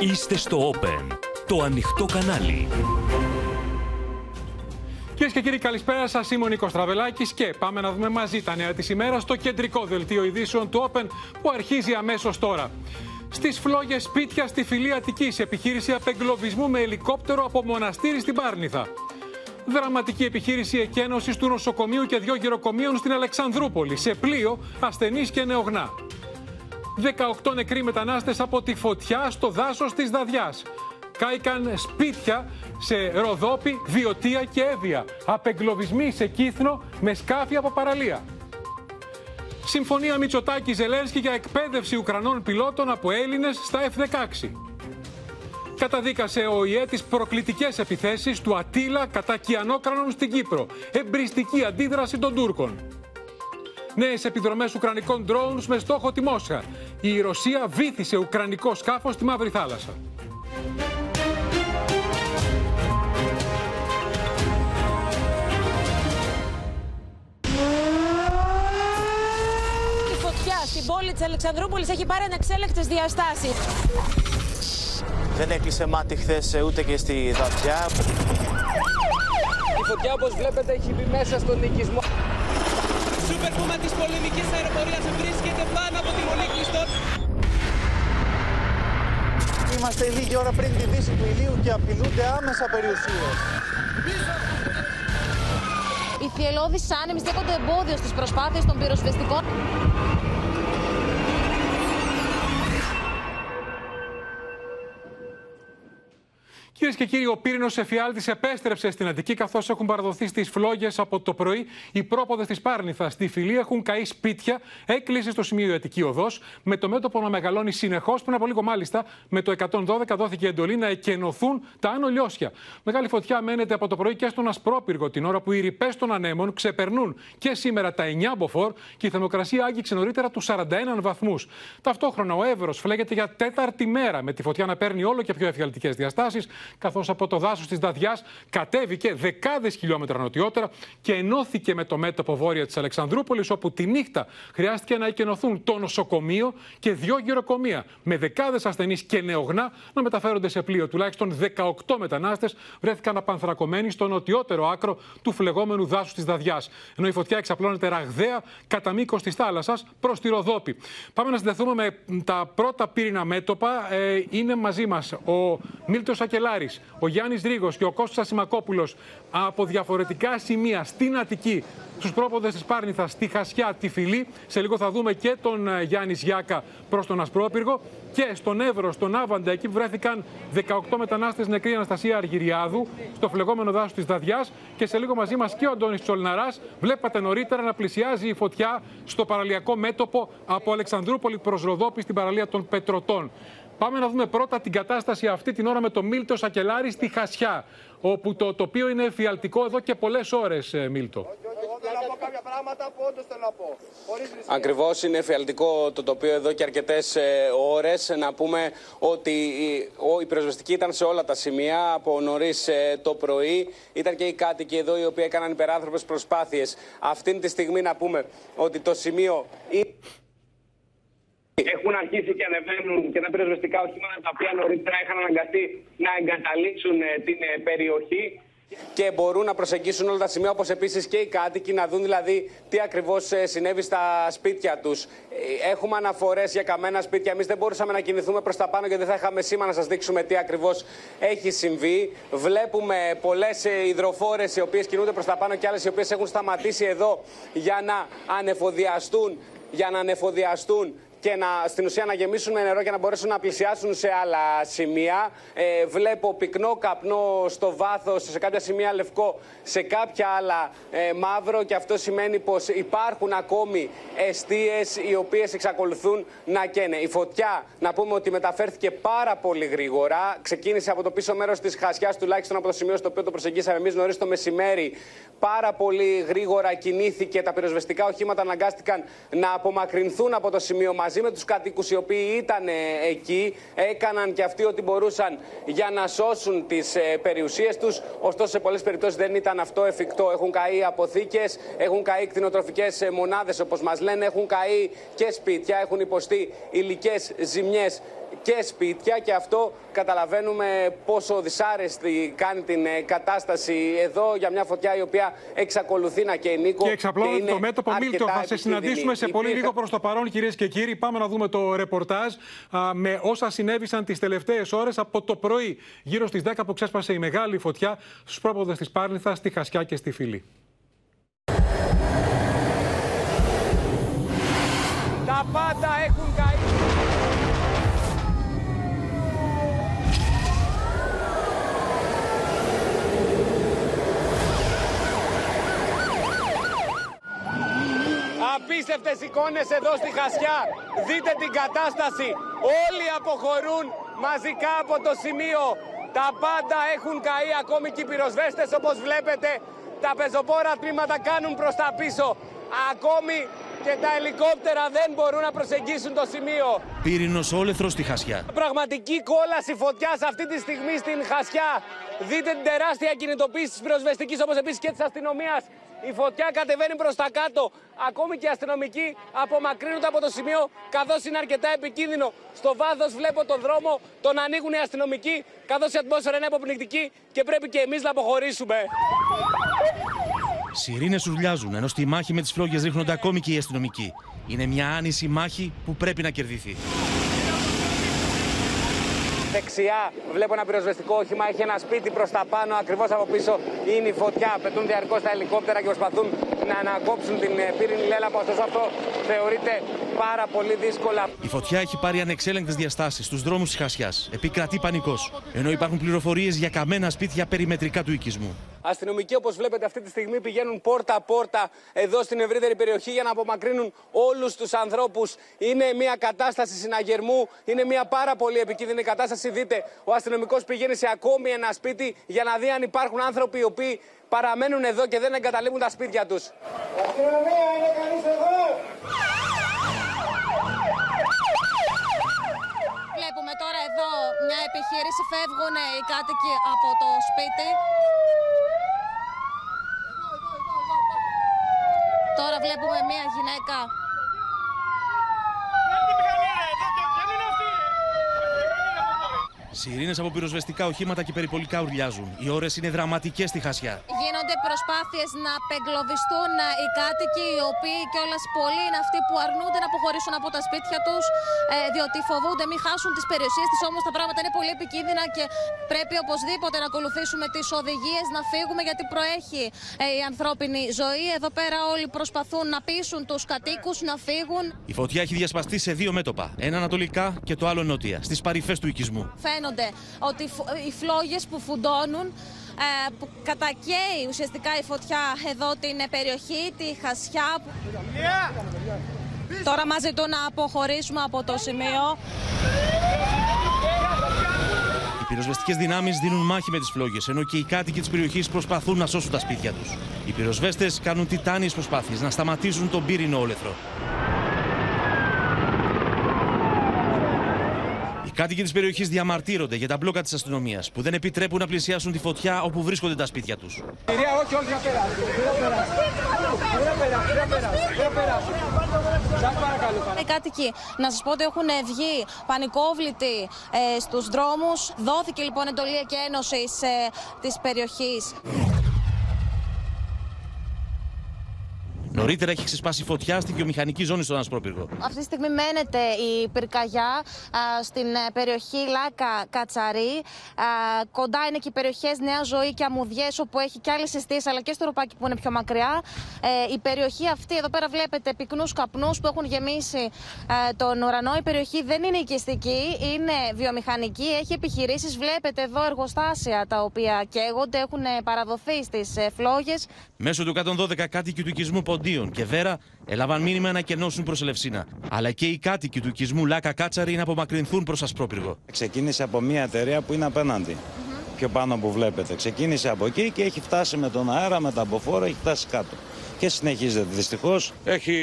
Είστε στο Open, το ανοιχτό κανάλι. Κυρίες και κύριοι, καλησπέρα σας. Είμαι ο Νίκος Τραβελάκης και πάμε να δούμε μαζί τα νέα της ημέρας στο κεντρικό δελτίο ειδήσεων του Open που αρχίζει αμέσως τώρα. Στις φλόγες σπίτια στη φυλή Αττικής, επιχείρηση απεγκλωβισμού με ελικόπτερο από μοναστήρι στην Πάρνηθα. Δραματική επιχείρηση εκένωσης του νοσοκομείου και δύο γυροκομείων στην Αλεξανδρούπολη, σε πλοίο ασθενείς και νεογνά. 18 νεκροί μετανάστες από τη φωτιά στο δάσος της Δαδιάς. Κάηκαν σπίτια σε Ροδόπη, Βιωτία και Εύβοια. Απεγκλωβισμοί σε Κύθνο με σκάφη από παραλία. Συμφωνία Μητσοτάκη Ζελένσκι για εκπαίδευση Ουκρανών πιλότων από Έλληνες στα F-16. Καταδίκασε ο ΙΕ τις προκλητικές επιθέσεις του Ατήλα κατά Κιανόκρανων στην Κύπρο. Εμπριστική αντίδραση των Τούρκων. Νέες επιδρομές ουκρανικών drones με στόχο τη Μόσχα. Η Ρωσία βήθησε ουκρανικό σκάφος στη Μαύρη Θάλασσα. Η φωτιά στην πόλη της Αλεξανδρούπολης έχει πάρει ανεξέλεκτες διαστάσεις. Δεν έκλεισε μάτι χθες ούτε και στη Δαδιά. Η φωτιά όπως βλέπετε έχει μπει μέσα στον οικισμό. Σούπερ πούμα της πολεμικής αεροπορίας βρίσκεται πάνω από τη μονή κλειστών. Είμαστε λίγη ώρα πριν τη δύση του ηλίου και απειλούνται άμεσα περιουσίες. Οι θυελώδεις άνεμοι στέκονται εμπόδιο στις προσπάθειες των πυροσβεστικών. Κυρίες και κύριοι, ο πύρινος εφιάλτης επέστρεψε στην Αττική καθώς έχουν παραδοθεί στις φλόγες από το πρωί. Οι πρόποδες της Πάρνηθα στη φυλή έχουν καεί σπίτια. Έκλεισε στο σημείο η Αττική οδός με το μέτωπο να μεγαλώνει συνεχώς. Πριν από λίγο, μάλιστα, με το 112 δόθηκε εντολή να εκενωθούν τα άνω λιώσια. Μεγάλη φωτιά μένεται από το πρωί και στον Ασπρόπυργο την ώρα που οι ρηπές των ανέμων ξεπερνούν και σήμερα τα 9 μποφόρ και η θερμοκρασία άγγιξε νωρίτερα τους 41 βαθμούς. Ταυτόχρονα ο Εύρος φλέγεται για τέταρτη μέρα με τη φωτιά να παίρνει όλο και πιο εφιαλτικές διαστάσεις καθώς από το δάσος της Δαδιάς κατέβηκε δεκάδες χιλιόμετρα νοτιότερα και ενώθηκε με το μέτωπο βόρεια της Αλεξανδρούπολης, όπου τη νύχτα χρειάστηκε να εκενωθούν το νοσοκομείο και δύο γεροκομεία, με δεκάδες ασθενείς και νεογνά να μεταφέρονται σε πλοίο. Τουλάχιστον 18 μετανάστες βρέθηκαν απανθρακωμένοι στο νοτιότερο άκρο του φλεγόμενου δάσους της Δαδιάς. Ενώ η φωτιά εξαπλώνεται ραγδαία κατά μήκος της θάλασσας προς τη Ροδόπη. Πάμε να συνδεθούμε με τα πρώτα πύρινα μέτωπα. Ε, είναι μαζί μας ο Μίλτος Ακελάρη ο Γιάννης Ρίγος και ο Κώστας Ασημακόπουλο από διαφορετικά σημεία στην Αττική, στους πρόποδε της Πάρνηθας, στη Χασιά, τη Φιλή. Σε λίγο θα δούμε και τον ε, Γιάννη Γιάκα προς τον Ασπρόπυργο. Και στον Εύρο, στον Άβαντα, εκεί που βρέθηκαν 18 μετανάστες νεκροί Αναστασία Αργυριάδου, στο φλεγόμενο δάσος της Δαδιά. Και σε λίγο μαζί μας και ο Αντώνης Τσολναράς. Βλέπατε νωρίτερα να πλησιάζει η φωτιά στο παραλιακό μέτωπο από Αλεξανδρούπολη προς Ροδόπη στην παραλία των Πετρωτών. Πάμε να δούμε πρώτα την κατάσταση αυτή την ώρα με τον Μίλτο Σακελάρη στη Χασιά, όπου το τοπίο είναι εφιαλτικό εδώ και πολλές ώρες, Μίλτο. Ακριβώς είναι εφιαλτικό το τοπίο εδώ και αρκετές ώρες. Να πούμε ότι η πυροσβεστική ήταν σε όλα τα σημεία από νωρίς το πρωί. Ήταν και οι κάτοικοι εδώ οι οποίοι έκαναν υπεράνθρωπες προσπάθειες. Αυτή τη στιγμή να πούμε ότι το σημείο. Έχουν αρχίσει και ανεβαίνουν και τα πυροσβεστικά οχήματα τα οποία νωρίτερα είχαν αναγκαστεί να εγκαταλείψουν την περιοχή και μπορούν να προσεγγίσουν όλα τα σημεία, όπως επίσης και οι κάτοικοι, να δουν δηλαδή τι ακριβώς συνέβη στα σπίτια τους. Έχουμε αναφορές για καμένα σπίτια. Εμείς δεν μπορούσαμε να κινηθούμε προς τα πάνω γιατί δεν θα είχαμε σήμα να σας δείξουμε τι ακριβώς έχει συμβεί. Βλέπουμε πολλές υδροφόρες οι οποίες κινούνται προς τα πάνω και άλλες οι οποίες έχουν σταματήσει εδώ για να ανεφοδιαστούν για να ανεφοδιαστούν και να, στην ουσία να γεμίσουν με νερό και να μπορέσουν να πλησιάσουν σε άλλα σημεία. Ε, βλέπω πυκνό καπνό στο βάθος, σε κάποια σημεία λευκό, σε κάποια άλλα ε, μαύρο και αυτό σημαίνει πως υπάρχουν ακόμη αιστείες οι οποίες εξακολουθούν να καίνε. Η φωτιά, να πούμε ότι μεταφέρθηκε πάρα πολύ γρήγορα. Ξεκίνησε από το πίσω μέρος της χασιάς, τουλάχιστον από το σημείο στο οποίο το προσεγγίσαμε εμείς νωρίς το μεσημέρι. Πάρα πολύ γρήγορα κινήθηκε. Τα πυροσβεστικά οχήματα αναγκάστηκαν να απομακρυνθούν από το σημείο μαζί με τους κατοίκους οι οποίοι ήταν εκεί, έκαναν και αυτοί ό,τι μπορούσαν για να σώσουν τις ε, περιουσίες τους. Ωστόσο, σε πολλές περιπτώσεις δεν ήταν αυτό εφικτό. Έχουν καεί αποθήκες, έχουν καεί κτηνοτροφικές ε, μονάδες όπως μας λένε, έχουν καεί και σπίτια, έχουν υποστεί υλικές ζημιές και σπίτια και αυτό καταλαβαίνουμε πόσο δυσάρεστη κάνει την ε, κατάσταση εδώ για μια φωτιά η οποία εξακολουθεί να καίει Νίκο. Και εξαπλώνεται το μέτωπο Μίλτο. Θα σε συναντήσουμε σε πολύ λίγο προς το παρόν, κυρίες και κύριοι. Πάμε να δούμε το ρεπορτάζ α, με όσα συνέβησαν τις τελευταίες ώρες από το πρωί. Γύρω στις 10 που ξέσπασε η μεγάλη φωτιά στους πρόποδες της Πάρνηθας, στη Χασιά και στη Φιλή. Τα πάντα έχουν καεί. Απίστευτες εικόνες εδώ στη Χασιά. Δείτε την κατάσταση. Όλοι αποχωρούν μαζικά από το σημείο. Τα πάντα έχουν καεί ακόμη και οι πυροσβέστες όπως βλέπετε. Τα πεζοπόρα τμήματα κάνουν προς τα πίσω. Ακόμη και τα ελικόπτερα δεν μπορούν να προσεγγίσουν το σημείο. Πύρινος όλεθρος στη Χασιά. Πραγματική κόλαση φωτιάς αυτή τη στιγμή στην Χασιά. Δείτε την τεράστια κινητοποίηση της πυροσβεστικής όπως επίσης και της αστυνομίας. Η φωτιά κατεβαίνει προς τα κάτω. Ακόμη και οι αστυνομικοί απομακρύνονται από το σημείο καθώς είναι αρκετά επικίνδυνο. Στο βάθος βλέπω τον δρόμο, τον ανοίγουν οι αστυνομικοί καθώς η ατμόσφαιρα είναι αποπνικτική και πρέπει και εμείς να αποχωρήσουμε. Σιρήνες ουρλιάζουν, ενώ στη μάχη με τις φλόγες ρίχνονται ακόμη και οι αστυνομικοί. Είναι μια άνηση μάχη που πρέπει να κερδιθεί. Δεξιά βλέπω ένα πυροσβεστικό όχημα, έχει ένα σπίτι προς τα πάνω. Ακριβώς από πίσω είναι η φωτιά. Πετούν διαρκώς τα ελικόπτερα και προσπαθούν να ανακόψουν την ε, πύρινη λέλαπα. Ωστόσο αυτό θεωρείται πάρα πολύ δύσκολα. Η φωτιά έχει πάρει ανεξέλεγκτες διαστάσεις στους δρόμους της Χασιάς. Επικρατεί πανικός. Ενώ υπάρχουν πληροφορίες για καμένα σπίτια περιμετρικά του οικισμού. Αστυνομικοί, όπως βλέπετε, αυτή τη στιγμή πηγαίνουν πόρτα-πόρτα εδώ στην ευρύτερη περιοχή για να απομακρύνουν όλους τους ανθρώπους. Είναι μια κατάσταση συναγερμού, είναι μια πάρα πολύ επικίνδυνη κατάσταση. Δείτε, ο αστυνομικός πηγαίνει σε ακόμη ένα σπίτι για να δει αν υπάρχουν άνθρωποι οι οποίοι παραμένουν εδώ και δεν εγκαταλείπουν τα σπίτια τους. Αστυνομία, είναι κανείς εδώ! Βλέπουμε τώρα εδώ μια επιχείρηση. Φεύγουν οι κάτοικοι από το σπίτι. Τώρα βλέπουμε μια γυναίκα Σιρήνες από πυροσβεστικά οχήματα και περιπολικά ουρλιάζουν. Οι ώρες είναι δραματικές στη Χασιά. Γίνονται προσπάθειες να απεγκλωβιστούν ε, οι κάτοικοι, οι οποίοι κιόλας πολλοί είναι αυτοί που αρνούνται να αποχωρήσουν από τα σπίτια τους, ε, διότι φοβούνται μην χάσουν τις περιουσίες τους. Όμως τα πράγματα είναι πολύ επικίνδυνα και πρέπει οπωσδήποτε να ακολουθήσουμε τις οδηγίες, να φύγουμε γιατί προέχει ε, η ανθρώπινη ζωή. Εδώ πέρα όλοι προσπαθούν να πείσουν τους κατοίκους να φύγουν. Η φωτιά έχει διασπαστεί σε δύο μέτωπα. Ένα ανατολικά και το άλλο νότια, στις παρυφές του οικισμού. Φαίνονται ότι φου- οι φλόγες που φουντώνουν ε, που κατακαίει ουσιαστικά η φωτιά εδώ την ε, περιοχή, τη Χασιά. που- Τώρα μας ζητούν να αποχωρήσουμε από το σημείο. Οι πυροσβεστικές δυνάμεις δίνουν μάχη με τις φλόγες, ενώ και οι κάτοικοι της περιοχής προσπαθούν να σώσουν τα σπίτια τους. Οι πυροσβέστες κάνουν τιτάνιες προσπάθειες να σταματήσουν τον πύρινο όλεθρο. Κάτοικοι της περιοχής διαμαρτύρονται για τα μπλόκα της αστυνομίας που δεν επιτρέπουν να πλησιάσουν τη φωτιά όπου βρίσκονται τα σπίτια τους. Κυρία, όχι, όχι, να περάσει. Δεν να περάσει. Δεν να περάσει, δεν να περάσει. Δεν να περάσει. Σας παρακαλώ. Οι κάτοικοι, να σας πω ότι έχουν βγει πανικόβλητοι ε, στους δρόμους. Δόθηκε λοιπόν εντολή εκένωσης ε, της περιοχής. Νωρίτερα έχει ξεσπάσει φωτιά στη βιομηχανική ζώνη στον Ασπρόπυργο. Αυτή τη στιγμή μένεται η πυρκαγιά α, στην ε, περιοχή Λάκα Κατσαρή. Α, κοντά είναι και οι περιοχές Νέα Ζωή και Αμμουδιές, όπου έχει και άλλες αισθήσει, αλλά και στο Ρουπάκι που είναι πιο μακριά. Ε, η περιοχή αυτή, εδώ πέρα βλέπετε πυκνούς καπνούς που έχουν γεμίσει ε, τον ουρανό. Η περιοχή δεν είναι οικιστική, είναι βιομηχανική, έχει επιχειρήσεις. Βλέπετε εδώ εργοστάσια τα οποία καίγονται, έχουν ε, παραδοθεί στις φλόγες. Μέσω του 112 κάτοικοι του οικισμού Ποντίων και Βέρα έλαβαν μήνυμα να κενώσουν προς Ελευσίνα. Αλλά και οι κάτοικοι του οικισμού Λάκα Κάτσαρη να απομακρυνθούν προς Ασπρόπυργο. Ξεκίνησε από μια εταιρεία που είναι απέναντι. Πιο πάνω που βλέπετε. Ξεκίνησε από εκεί και έχει φτάσει με τον αέρα, με τα αποφόρα, έχει φτάσει κάτω. Και συνεχίζεται δυστυχώς. Έχει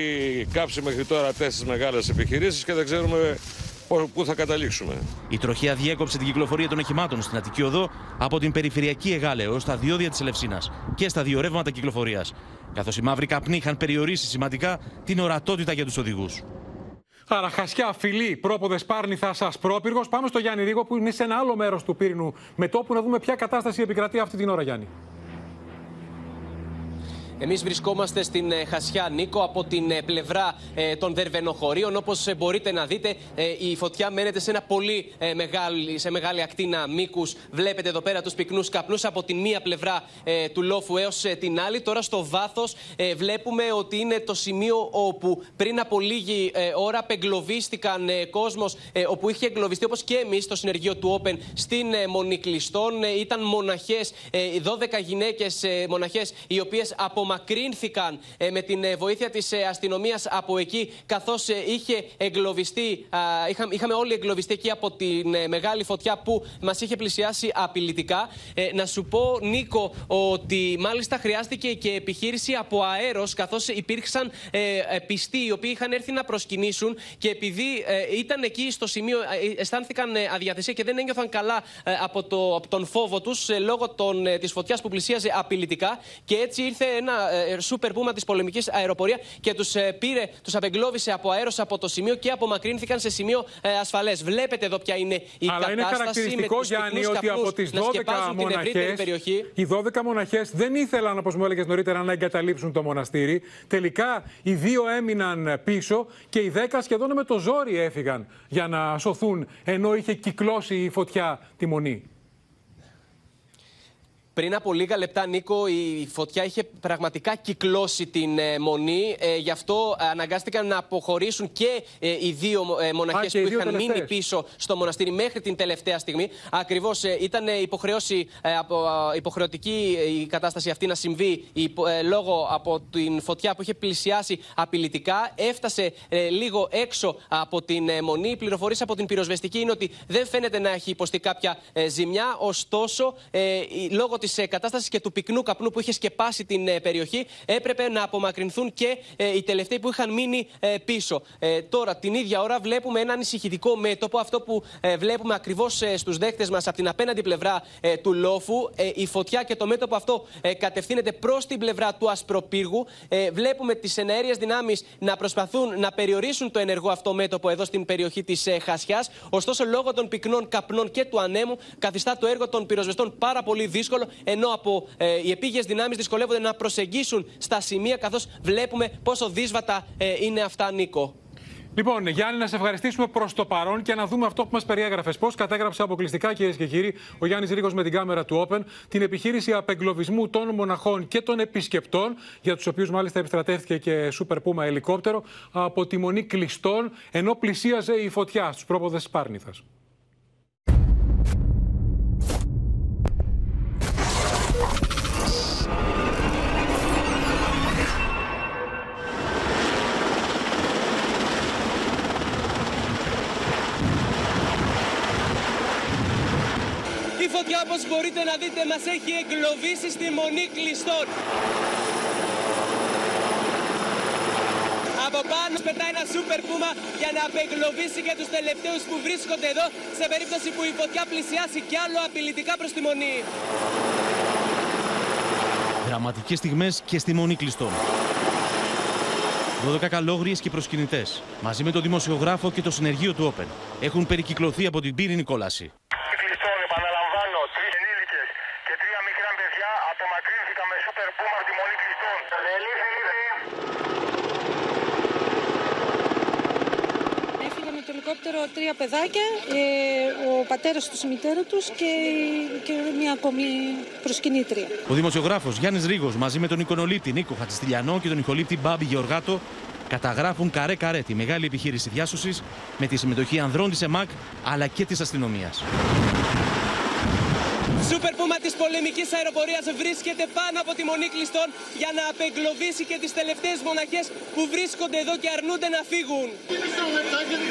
κάψει μέχρι τώρα τέσσερις μεγάλες επιχειρήσεις και δεν ξέρουμε πο- πού θα καταλήξουμε; Η τροχέα διέκοψε την κυκλοφορία των οχημάτων στην Αττική Οδό από την περιφερειακή Εγάλε έω τα διόδια της Ελευσίνα και στα δύο ρεύματα κυκλοφορίας. Καθώς οι μαύροι καπνοί είχαν περιορίσει σημαντικά την ορατότητα για τους οδηγούς. Άρα, χασιά, φιλή, πρόποδες Πάρνηθα, Ασπρόπυργο. Πάμε στο Γιάννη Ρίγο που είναι σε ένα άλλο μέρος του πύρινου μετόπου να δούμε ποια κατάσταση επικρατεί αυτή την ώρα, Γιάννη. Εμείς βρισκόμαστε στην ε, Χασιά Νίκο από την ε, πλευρά ε, των Δερβενοχωρίων. Όπως μπορείτε να δείτε, η φωτιά μένεται σε, ένα πολύ μεγάλη, σε μεγάλη ακτίνα μήκους. Βλέπετε εδώ πέρα τους πυκνούς καπνούς από την μία πλευρά του λόφου έως την άλλη. Τώρα στο βάθος βλέπουμε ότι είναι το σημείο όπου πριν από λίγη ώρα απεγκλωβίστηκαν κόσμος όπου είχε εγκλωβιστεί όπως και εμείς στο συνεργείο του Open στην Μονή Κλειστών. Ήταν μοναχές, 12 γυναίκες μοναχές οι οποίες από απομακρύνθηκαν ε, με την ε, βοήθεια της ε, αστυνομίας από εκεί, καθώς είχε εγκλωβιστεί, είχαμε όλοι εγκλωβιστεί εκεί από τη μεγάλη φωτιά που μας είχε πλησιάσει απειλητικά. Να σου πω, Νίκο, ότι μάλιστα χρειάστηκε και επιχείρηση από αέρος, καθώς υπήρξαν πιστοί οι οποίοι είχαν έρθει να προσκυνήσουν και επειδή ήταν εκεί στο σημείο, αισθάνθηκαν αδιαθεσία και δεν ένιωθαν καλά από, το, από τον φόβο τους λόγω της φωτιάς που πλησίαζε απειλητικά. Και έτσι ήρθε ένα ε, σούπερ πούμα της πολεμικής αεροπορία και τους ε, πήρε, τους απεγκλώβησε από αέρος από το σημείο και απομακρύνθηκαν σε σημείο ε, ασφαλές. Βλέπετε εδώ ποια είναι η Αλλά κατάσταση. είναι χαρακτηριστικό, Γιάννη, ότι από τις 12 μοναχέ. Οι 12 μοναχές δεν ήθελαν, όπως μου έλεγες νωρίτερα, να εγκαταλείψουν το μοναστήρι. Τελικά οι δύο έμειναν πίσω και οι 10 σχεδόν με το ζόρι έφυγαν για να σωθούν ενώ είχε κυκλώσει η φωτιά τη μονή. Πριν από λίγα λεπτά, Νίκο, η φωτιά είχε πραγματικά κυκλώσει την ε, μονή. Ε, γι' αυτό αναγκάστηκαν να αποχωρήσουν και ε, οι δύο ε, μοναχές που είχαν τελευταίες. μείνει πίσω στο μοναστήρι μέχρι την τελευταία στιγμή. Ακριβώς ε, ήταν υποχρεώση, από, υποχρεωτική η κατάσταση αυτή να συμβεί λόγω από την φωτιά που είχε πλησιάσει απειλητικά. Έφτασε λίγο έξω από την μονή. Οι πληροφορίες από την πυροσβεστική είναι ότι δεν φαίνεται να έχει υποστεί κάποια ζημιά. Ωστόσο, λόγω της ε, κατάστασης και του πυκνού καπνού που είχε σκεπάσει την ε, περιοχή, έπρεπε να απομακρυνθούν και ε, οι τελευταίοι που είχαν μείνει πίσω. Τώρα, την ίδια ώρα, βλέπουμε ένα ανησυχητικό μέτωπο, αυτό που βλέπουμε ακριβώς στους δέκτες μας από την απέναντι πλευρά του λόφου. Η φωτιά και το μέτωπο αυτό κατευθύνεται προς την πλευρά του Ασπροπύργου. Βλέπουμε τις εναέριες δυνάμεις να προσπαθούν να περιορίσουν το ενεργό αυτό μέτωπο εδώ στην περιοχή της Χασιάς. Ωστόσο, λόγω των πυκνών καπνών και του ανέμου, καθιστά το έργο των πυροσβεστών πάρα πολύ δύσκολο ενώ από ε, οι επίγειες δυνάμεις δυσκολεύονται να προσεγγίσουν στα σημεία, καθώς βλέπουμε πόσο δύσβατα ε, είναι αυτά, Νίκο. Λοιπόν, Γιάννη, να σε ευχαριστήσουμε προς το παρόν και να δούμε αυτό που μας περιέγραφες. Πώς κατέγραψε αποκλειστικά, κυρίες και κύριοι, ο Γιάννης Ρίγο με την κάμερα του Open, την επιχείρηση απεγκλωβισμού των μοναχών και των επισκεπτών, για τους οποίους μάλιστα επιστρατεύτηκε και Super Puma ελικόπτερο, από τη μονή κλειστών, ενώ πλησίαζε η φωτιά στους πρόποδες της Πάρνηθας. Φωτιά όπως μπορείτε να δείτε μας έχει εγκλωβίσει στη μονή κλειστών. Από πάνω πετάει ένα σούπερ πούμα για να απεγκλωβίσει και τους τελευταίους που βρίσκονται εδώ σε περίπτωση που η φωτιά πλησιάσει κι άλλο απειλητικά προς τη μονή. Δραματικές στιγμές και στη μονή κλειστών. 12 καλόγριες και προσκυνητές, μαζί με τον δημοσιογράφο και το συνεργείο του Open, έχουν περικυκλωθεί από την πύρινη κόλαση. Ελικόπτερο τρία παιδάκια, ε, ο πατέρας τους, η μητέρα τους και, και μια ακόμη προσκυνήτρια. Ο δημοσιογράφος Γιάννης Ρίγος μαζί με τον εικονολήπτη Νίκο Χατζηστηλιανό και τον ηχολήπτη Μπάμπη Γεωργάτο καταγράφουν καρέ-καρέ τη μεγάλη επιχείρηση διάσωσης με τη συμμετοχή ανδρών της ΕΜΑΚ αλλά και της αστυνομίας. Σούπερ Πούμα της πολεμικής αεροπορίας βρίσκεται πάνω από τη μονή κλειστών για να απεγκλωβίσει και τις τελευταίες μοναχές που βρίσκονται εδώ και αρνούνται να φύγουν.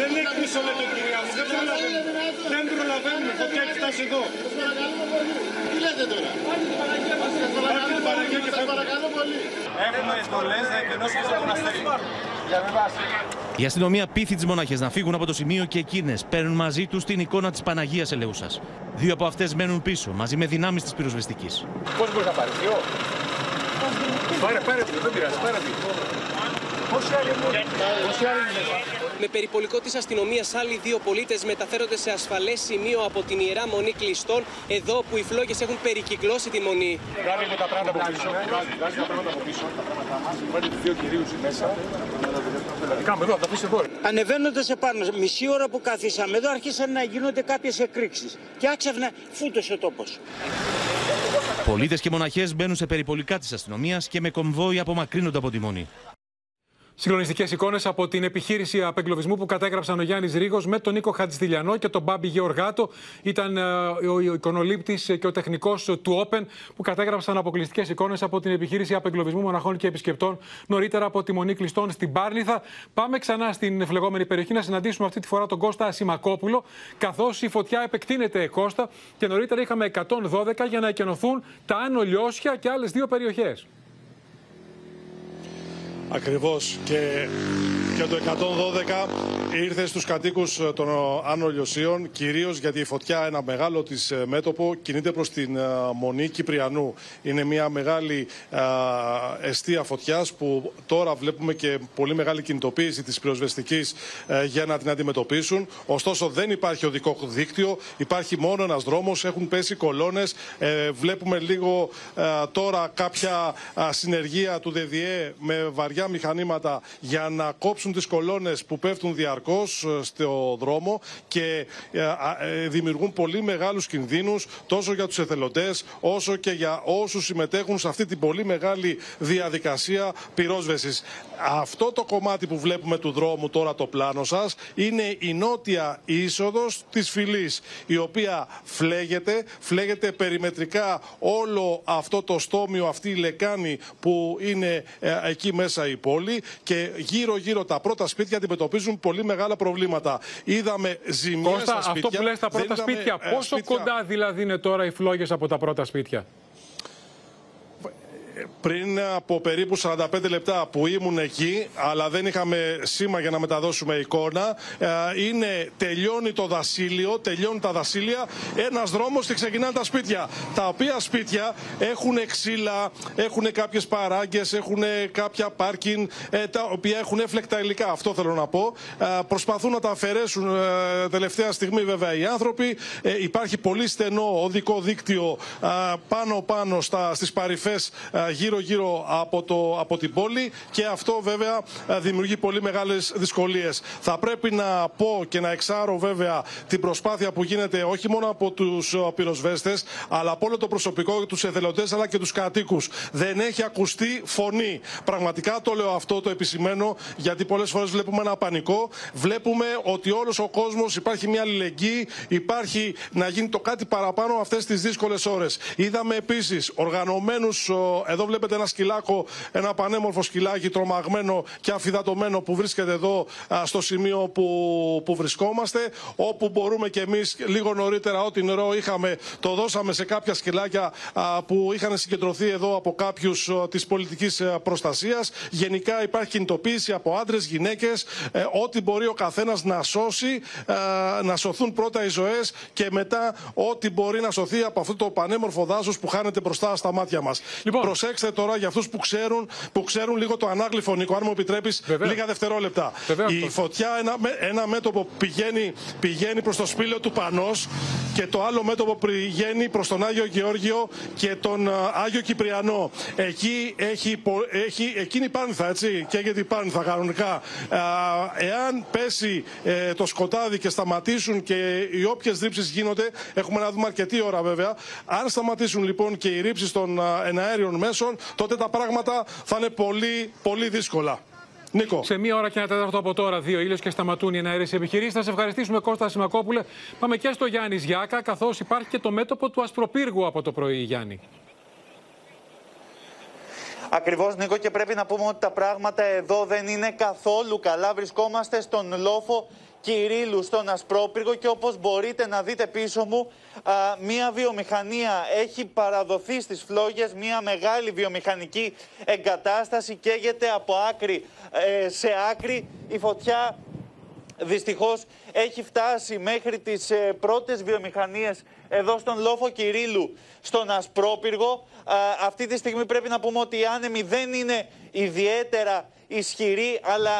Δεν είναι πίσω με τον κυρία Δεν προλαβαίνουμε, το τι έχει φτάσει εδώ. Τι λέτε τώρα; παρακαλώ πολύ. Έχουμε εντολές να εκενώσουμε στο μοναστήρι. Για με βάση. Η αστυνομία πείθει τις μονάχες να φύγουν από το σημείο και εκείνες παίρνουν μαζί τους την εικόνα της Παναγίας Ελεούσας. Δύο από αυτές μένουν πίσω μαζί με δυνάμεις της πυροσβεστικής. Πώς μπορείς να πάρεις, δύο; Πάρε, πάρε, δεν πειράζει, πάρε. Πόσοι άλλοι είναι, πόσοι άλλοι είναι μέσα. Με περιπολικό της αστυνομίας, άλλοι δύο πολίτες μεταφέρονται σε ασφαλές σημείο από την ιερά μονή κλειστών, εδώ που οι φλόγες έχουν περικυκλώσει τη μονή. Βγάλει τα πράγματα από πίσω. Βγάλει τα πράγματα από πίσω. Τα πράγματα μα. Βάλει τους δύο κυρίους μέσα. Δηλαδή κάνουμε εδώ, θα πεις εδώ. Ανεβαίνοντας επάνω, μισή ώρα που καθίσαμε εδώ, άρχισαν να γίνονται κάποιες εκρήξεις. Και άξαφνα φούτωσε ο τόπος. Πολίτες και μοναχές μπαίνουν σε περιπολικά της αστυνομίας και με κομβόι απομακρύνονται από τη μονή. Συγκλονιστικές εικόνες από την επιχείρηση απεγκλωβισμού που κατέγραψαν ο Γιάννης Ρίγος με τον Νίκο Χατζηστηλιανό και τον Μπάμπη Γεωργάτο. Ήταν ε, ο εικονολήπτης και ο τεχνικός του Open που κατέγραψαν αποκλειστικές εικόνες από την επιχείρηση απεγκλωβισμού μοναχών και επισκεπτών νωρίτερα από τη Μονή Κλειστών στην Πάρνηθα. Πάμε ξανά στην φλεγόμενη περιοχή να συναντήσουμε αυτή τη φορά τον Κώστα Ασημακόπουλο, καθώς η φωτιά επεκτείνεται Κώστα και νωρίτερα είχαμε 112 για να εκενωθούν τα Άνω Λιώσια και άλλες δύο περιοχές. Ακριβώς και, και το 112 ήρθε στους κατοίκους των Άνω Λιωσίων κυρίως γιατί η φωτιά ένα μεγάλο της ε, μέτωπο κινείται προς την ε, Μονή Κυπριανού. Είναι μια μεγάλη α, εστία φωτιάς που τώρα βλέπουμε και πολύ μεγάλη κινητοποίηση της πυροσβεστικής ε, για να την αντιμετωπίσουν. Ωστόσο δεν υπάρχει οδικό δίκτυο, υπάρχει μόνο ένας δρόμος, έχουν πέσει κολόνες. βλέπουμε λίγο τώρα κάποια συνεργεία του ΔΔΕ με βαριά μηχανήματα για να κόψουν τις κολόνες που πέφτουν διαρκώς ε, στο δρόμο και ε, ε, δημιουργούν πολύ μεγάλους κινδύνους τόσο για τους εθελοντές όσο και για όσους συμμετέχουν σε αυτή την πολύ μεγάλη διαδικασία πυρόσβεσης. Αυτό το κομμάτι που βλέπουμε του δρόμου τώρα το πλάνο σας είναι η νότια είσοδος της φυλής η οποία φλέγεται, φλέγεται περιμετρικά όλο αυτό το στόμιο, αυτή η λεκάνη που είναι εκεί μέσα η πόλη και γύρω-γύρω τα πρώτα σπίτια αντιμετωπίζουν πολύ μεγάλα προβλήματα. Είδαμε ζημιές Κώστα, στα σπίτια. αυτό που λες τα πρώτα είδαμε, σπίτια, ε, πόσο σπίτια- κοντά δηλαδή είναι τώρα οι φλόγες από τα πρώτα σπίτια; Πριν από περίπου 45 λεπτά που ήμουν εκεί, αλλά δεν είχαμε σήμα για να μεταδώσουμε εικόνα, ε, είναι τελειώνει το δασίλειο, τελειώνουν τα δασίλεια, ένας δρόμος και ξεκινάνε τα σπίτια. Τα οποία σπίτια έχουν ξύλα, έχουν κάποιες παράγκες, έχουν κάποια πάρκιν, ε, τα οποία έχουν έφλεκτα υλικά. Αυτό θέλω να πω. Ε, Προσπαθούν να τα αφαιρέσουν ε, τελευταία στιγμή βέβαια οι άνθρωποι. Ε, Υπάρχει πολύ στενό οδικό δίκτυο πάνω-πάνω στις παρυφές γύρω-γύρω από, το, από την πόλη και αυτό βέβαια ε, δημιουργεί πολύ μεγάλες δυσκολίες. Θα πρέπει να πω και να εξάρω βέβαια την προσπάθεια που γίνεται όχι μόνο από τους ε, πυροσβέστες αλλά από όλο το προσωπικό, τους εθελοντές αλλά και τους κατοίκους. Δεν έχει ακουστεί φωνή. Πραγματικά το λέω αυτό, το επισημαίνω γιατί πολλές φορές βλέπουμε ένα πανικό. Βλέπουμε ότι όλος ο κόσμος υπάρχει μια αλληλεγγύη, υπάρχει να γίνει το κάτι παραπάνω αυτές τις δύσκολες ώρες. Είδαμε επίσης οργανωμένους, ο, εδώ βλέπετε ένα σκυλάκο, ένα πανέμορφο σκυλάκι τρομαγμένο και αφιδατωμένο που βρίσκεται εδώ α, στο σημείο που, που βρισκόμαστε, όπου μπορούμε και εμείς λίγο νωρίτερα ό,τι νερό είχαμε, το δώσαμε σε κάποια σκυλάκια α, που είχαν συγκεντρωθεί εδώ από κάποιους α, της πολιτικής α, προστασίας. Γενικά υπάρχει κινητοποίηση από άντρες, γυναίκες, ε, ό,τι μπορεί ο καθένας να σώσει, α, να σωθούν πρώτα οι ζωές και μετά ό,τι μπορεί να σωθεί από αυτό το πανέμορφο δάσος που χάνεται μπροστά στα μάτια μας. Λοιπόν. Προσέξτε τώρα για αυτούς που ξέρουν, που ξέρουν λίγο το ανάγλυφο, Νίκο, αν μου επιτρέπεις Βεβαίως. λίγα δευτερόλεπτα. Βεβαίως, Η Κώστα. φωτιά, ένα, με- ένα μέτωπο πηγαίνει, πηγαίνει προς το σπήλαιο του Πανός και το άλλο μέτωπο πηγαίνει προς τον Άγιο Γεώργιο και τον α, Άγιο Κυπριανό. Εκεί έχει, πο- έχει εκείνη η Πάνθα, έτσι, και γιατί η Πάνθα κανονικά. Α, εάν πέσει ε, το σκοτάδι και σταματήσουν και οι όποιες ρήψεις γίνονται, έχουμε να δούμε αρκετή ώρα βέβαια, αν σταματήσουν λοιπόν και οι ρήψεις των α, εναέριων μέσων, τότε τα πράγματα θα είναι πολύ, πολύ δύσκολα. Νίκο. Σε μία ώρα και ένα τέταρτο από τώρα, δύο ήλιο και σταματούν οι εναέρειε επιχειρήσεις. Θα σε ευχαριστήσουμε, Κώστα Σιμακόπουλε. Πάμε και στο Γιάννη Γιάκα, καθώς υπάρχει και το μέτωπο του Ασπροπύργου από το πρωί, Γιάννη. Ακριβώς, Νίκο, και πρέπει να πούμε ότι τα πράγματα εδώ δεν είναι καθόλου καλά. Βρισκόμαστε στον λόφο Κυρίλου, στον Ασπρόπυργο και όπως μπορείτε να δείτε πίσω μου, α, μία βιομηχανία έχει παραδοθεί στις φλόγες, μία μεγάλη βιομηχανική εγκατάσταση καίγεται από άκρη ε, σε άκρη. Η φωτιά δυστυχώς έχει φτάσει μέχρι τις ε, πρώτες βιομηχανίες εδώ στον λόφο Κυρίλου, στον Ασπρόπυργο. Α, αυτή τη στιγμή πρέπει να πούμε ότι οι άνεμοι δεν είναι ιδιαίτερα ισχυρή, αλλά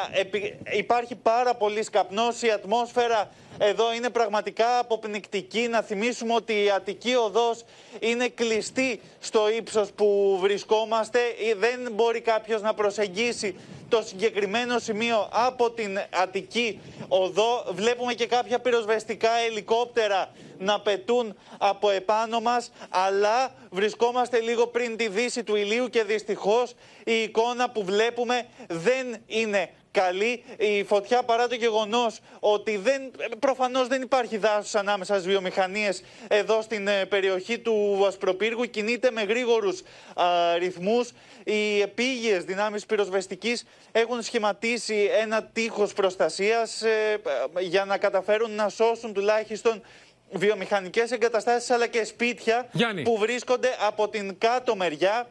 υπάρχει πάρα πολύ καπνός, η ατμόσφαιρα εδώ είναι πραγματικά αποπνικτική. Να θυμίσουμε ότι η Αττική Οδός είναι κλειστή στο ύψος που βρισκόμαστε. Δεν μπορεί κάποιος να προσεγγίσει το συγκεκριμένο σημείο από την Αττική Οδό. Βλέπουμε και κάποια πυροσβεστικά ελικόπτερα να πετούν από επάνω μας, αλλά βρισκόμαστε λίγο πριν τη δύση του ηλίου και δυστυχώς η εικόνα που βλέπουμε δεν είναι καλή η φωτιά παρά το γεγονός ότι δεν, προφανώς δεν υπάρχει δάσος ανάμεσα στις βιομηχανίες εδώ στην ε, περιοχή του Ασπροπύργου. Κινείται με γρήγορους ρυθμούς. Οι επίγειες δυνάμεις πυροσβεστικής έχουν σχηματίσει ένα τείχος προστασίας ε, για να καταφέρουν να σώσουν τουλάχιστον βιομηχανικές εγκαταστάσεις αλλά και σπίτια που βρίσκονται από την κάτω μεριά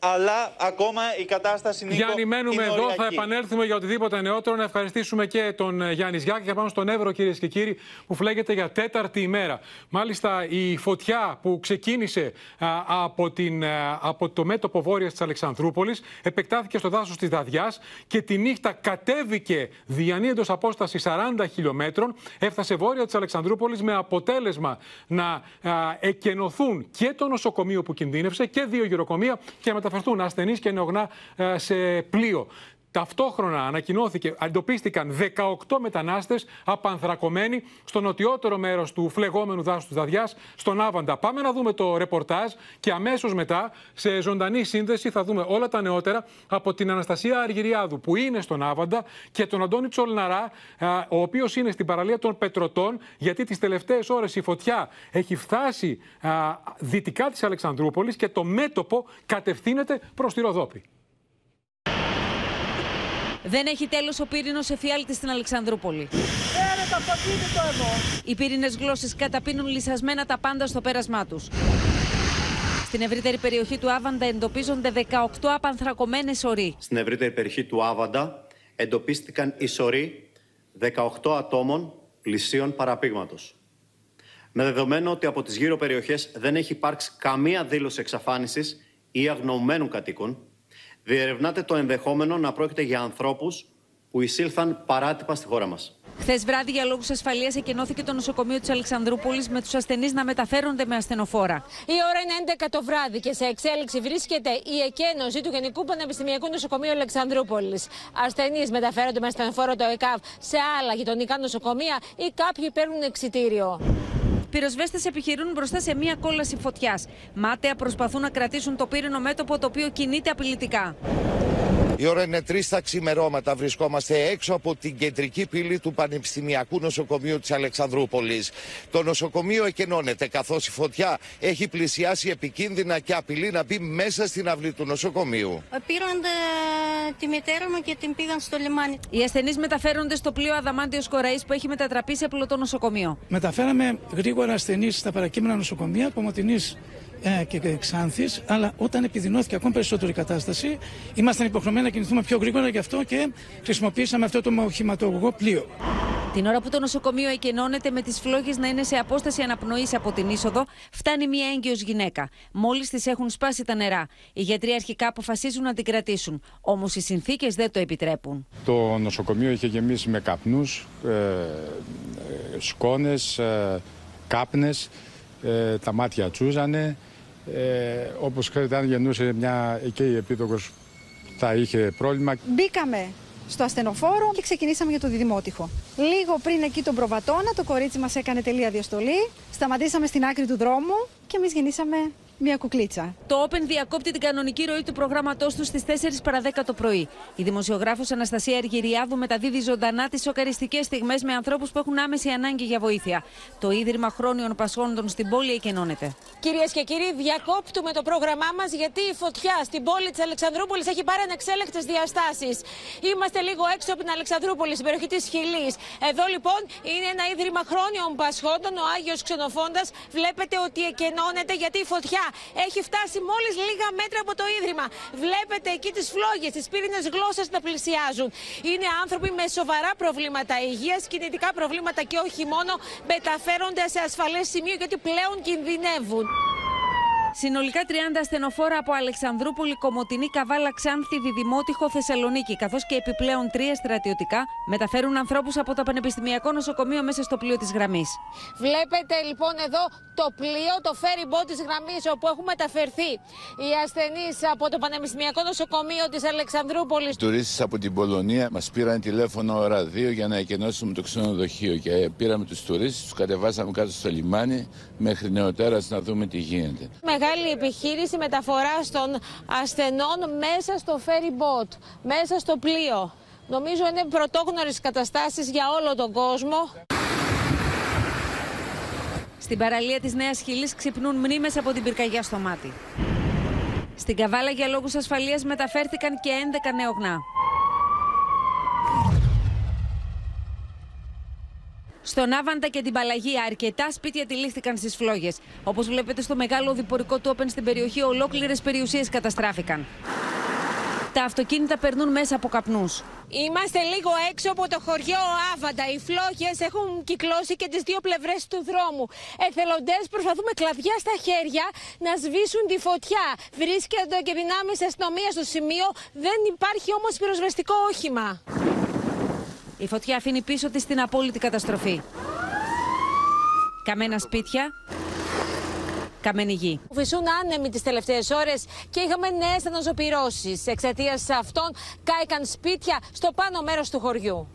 αλλά ακόμα η κατάσταση είναι Γιάννη, μένουμε είναι εδώ. Θα επανέλθουμε για οτιδήποτε νεότερο. Να ευχαριστήσουμε και τον ε, Γιάννη Ζιάκη και πάμε στον Εύρο, κυρίες και κύριοι, που φλέγεται για τέταρτη ημέρα. Μάλιστα, η φωτιά που ξεκίνησε από, την, από το μέτωπο βόρειας της Αλεξανδρούπολης επεκτάθηκε στο δάσος της Δαδιά και τη νύχτα κατέβηκε διανύοντο απόστασης 40 χιλιόμετρων. Έφτασε βόρεια της Αλεξανδρούπολης με αποτέλεσμα να εκενωθούν και το νοσοκομείο που κινδύνευσε και δύο γυροκομεία και μετα μεταφερθούν ασθενείς και νεογνά ε, σε πλοίο. Ταυτόχρονα ανακοινώθηκε, εντοπίστηκαν 18 μετανάστες απανθρακωμένοι στο νοτιότερο μέρος του φλεγόμενου δάσους του Δαδιά, στον Άβαντα. Πάμε να δούμε το ρεπορτάζ και αμέσως μετά, σε ζωντανή σύνδεση, θα δούμε όλα τα νεότερα από την Αναστασία Αργυριάδου, που είναι στον Άβαντα, και τον Αντώνη Τσολναρά, ο οποίος είναι στην παραλία των Πετρωτών, γιατί τις τελευταίες ώρες η φωτιά έχει φτάσει δυτικά της Αλεξανδρούπολης και το μέτωπο κατευθύνεται προς τη Ροδόπη. Δεν έχει τέλος ο πύρινος εφιάλτης στην Αλεξανδρούπολη. Έρε τα το εδώ. Οι πύρινες γλώσσες καταπίνουν λυσασμένα τα πάντα στο πέρασμά τους. Στην ευρύτερη περιοχή του Άβαντα εντοπίζονται 18 απανθρακωμένες οροί. Στην ευρύτερη περιοχή του Άβαντα εντοπίστηκαν οι σωροί 18 ατόμων πλησίων παραπήγματος. Με δεδομένο ότι από τις γύρω περιοχές δεν έχει υπάρξει καμία δήλωση εξαφάνισης ή αγνοωμένων κατοίκων, διερευνάται το ενδεχόμενο να πρόκειται για ανθρώπους που εισήλθαν παράτυπα στη χώρα μας. Χθες βράδυ, για λόγους ασφαλείας, εκενώθηκε το νοσοκομείο της Αλεξανδρούπολης με τους ασθενείς να μεταφέρονται με ασθενοφόρα. Η ώρα είναι 11 το βράδυ και σε εξέλιξη βρίσκεται η εκένωση του Γενικού Πανεπιστημιακού Νοσοκομείου Αλεξανδρούπολης. Ασθενείς μεταφέρονται με ασθενοφόρο το ΕΚΑΒ σε άλλα γειτονικά νοσοκομεία ή κάποιοι παίρνουν εξιτήριο. Πυροσβέστες επιχειρούν μπροστά σε μία κόλαση φωτιάς. Μάταια προσπαθούν να κρατήσουν το πύρινο μέτωπο το οποίο κινείται απειλητικά. Η ώρα είναι τρεις τα ξημερώματα. Βρισκόμαστε έξω από την κεντρική πύλη του Πανεπιστημιακού Νοσοκομείου της Αλεξανδρούπολης. Το νοσοκομείο εκενώνεται καθώς η φωτιά έχει πλησιάσει επικίνδυνα και απειλεί να μπει μέσα στην αυλή του νοσοκομείου. Πήραν τη μητέρα μου και την πήγαν στο λιμάνι. Οι ασθενείς μεταφέρονται στο πλοίο Αδαμάντιος Κοραής που έχει μετατραπεί σε πλωτό νοσοκομείο. Μεταφέραμε γρήγορα ασθενείς στα παρακείμενα νοσοκομεία Πομοτινή ε, και Ξάνθη, αλλά όταν επιδεινώθηκε ακόμη περισσότερο η κατάσταση, ήμασταν υποχρεωμένοι να κινηθούμε πιο γρήγορα, γι' αυτό και χρησιμοποίησαμε αυτό το οχηματογωγό πλοίο. Την ώρα που το νοσοκομείο εκενώνεται με τις φλόγες να είναι σε απόσταση αναπνοής από την είσοδο, φτάνει μια έγκυος γυναίκα. Μόλις της έχουν σπάσει τα νερά. Οι γιατροί αρχικά αποφασίζουν να την κρατήσουν. Όμως οι συνθήκες δεν το επιτρέπουν. Το νοσοκομείο είχε γεμίσει με καπνούς, ε, ε, σκόνες, ε, κάπνες, ε, τα μάτια τσούζανε. Ε, όπως ξέρετε, αν γεννούσε μια η επίδοκος θα είχε πρόβλημα. Μπήκαμε στο ασθενοφόρο και ξεκινήσαμε για το διδημότυχο. Λίγο πριν εκεί τον προβατώνα, το κορίτσι μας έκανε τελεία διαστολή. Σταματήσαμε στην άκρη του δρόμου και εμείς γεννήσαμε μια κουκλίτσα. Το Open διακόπτει την κανονική ροή του προγράμματός του στις 4 παρα 10 το πρωί. Η δημοσιογράφος Αναστασία Αργυριάδου μεταδίδει ζωντανά τις σοκαριστικές στιγμές με ανθρώπους που έχουν άμεση ανάγκη για βοήθεια. Το Ίδρυμα Χρόνιων Πασχόντων στην πόλη εκενώνεται. Κυρίες και κύριοι, διακόπτουμε το πρόγραμμά μας γιατί η φωτιά στην πόλη της Αλεξανδρούπολης έχει πάρει ανεξέλεκτε διαστάσεις. Είμαστε λίγο έξω από την Αλεξανδρούπολη, στην περιοχή της Χιλής. Εδώ λοιπόν είναι ένα Ίδρυμα Χρόνιων Πασχόντων, ο Άγιος Ξενοφόντας. Βλέπετε ότι εκενώνεται γιατί η φωτιά έχει φτάσει μόλις λίγα μέτρα από το ίδρυμα. Βλέπετε εκεί τις φλόγες, τις πύρινες γλώσσες να πλησιάζουν. Είναι άνθρωποι με σοβαρά προβλήματα υγείας, κινητικά προβλήματα και όχι μόνο μεταφέρονται σε ασφαλές σημείο γιατί πλέον κινδυνεύουν. Συνολικά 30 ασθενοφόρα από Αλεξανδρούπολη, Κομωτινή, Καβάλα, Ξάνθη, Διδημότυχο, Θεσσαλονίκη, καθώς και επιπλέον τρία στρατιωτικά μεταφέρουν ανθρώπους από το Πανεπιστημιακό Νοσοκομείο μέσα στο πλοίο της γραμμής. Βλέπετε λοιπόν εδώ το πλοίο, το ferry boat της γραμμής, όπου έχουν μεταφερθεί οι ασθενείς από το Πανεπιστημιακό Νοσοκομείο της Αλεξανδρούπολης. Τουρίστες από την Πολωνία μας πήραν τηλέφωνο ώρα 2 για να εκενώσουμε το ξενοδοχείο και πήραμε τους τουρίστες, τους κατεβάσαμε κάτω στο λιμάνι μέχρι νεοτέρας να δούμε τι γίνεται μεγάλη επιχείρηση μεταφοράς των ασθενών μέσα στο ferry boat, μέσα στο πλοίο. Νομίζω είναι πρωτόγνωρες καταστάσεις για όλο τον κόσμο. Στην παραλία της Νέας Χιλής ξυπνούν μνήμες από την πυρκαγιά στο μάτι. Στην Καβάλα για λόγους ασφαλείας μεταφέρθηκαν και 11 νεογνά. Στον Άβαντα και την Παλαγία, αρκετά σπίτια τυλίχθηκαν στις φλόγες. Όπως βλέπετε στο μεγάλο διπορικό του Όπεν στην περιοχή, ολόκληρες περιουσίες καταστράφηκαν. Τα αυτοκίνητα περνούν μέσα από καπνούς. Είμαστε λίγο έξω από το χωριό Άβαντα. Οι φλόγες έχουν κυκλώσει και τις δύο πλευρές του δρόμου. Εθελοντές προσπαθούν με κλαδιά στα χέρια να σβήσουν τη φωτιά. Βρίσκεται και δυνάμει αστυνομία στο σημείο. Δεν υπάρχει όμως πυροσβεστικό όχημα. Η φωτιά αφήνει πίσω της την απόλυτη καταστροφή. Καμένα σπίτια, καμένη γη. Φυσούν άνεμοι τις τελευταίες ώρες και είχαμε νέες αναζωπηρώσεις. Εξαιτίας αυτών κάηκαν σπίτια στο πάνω μέρος του χωριού.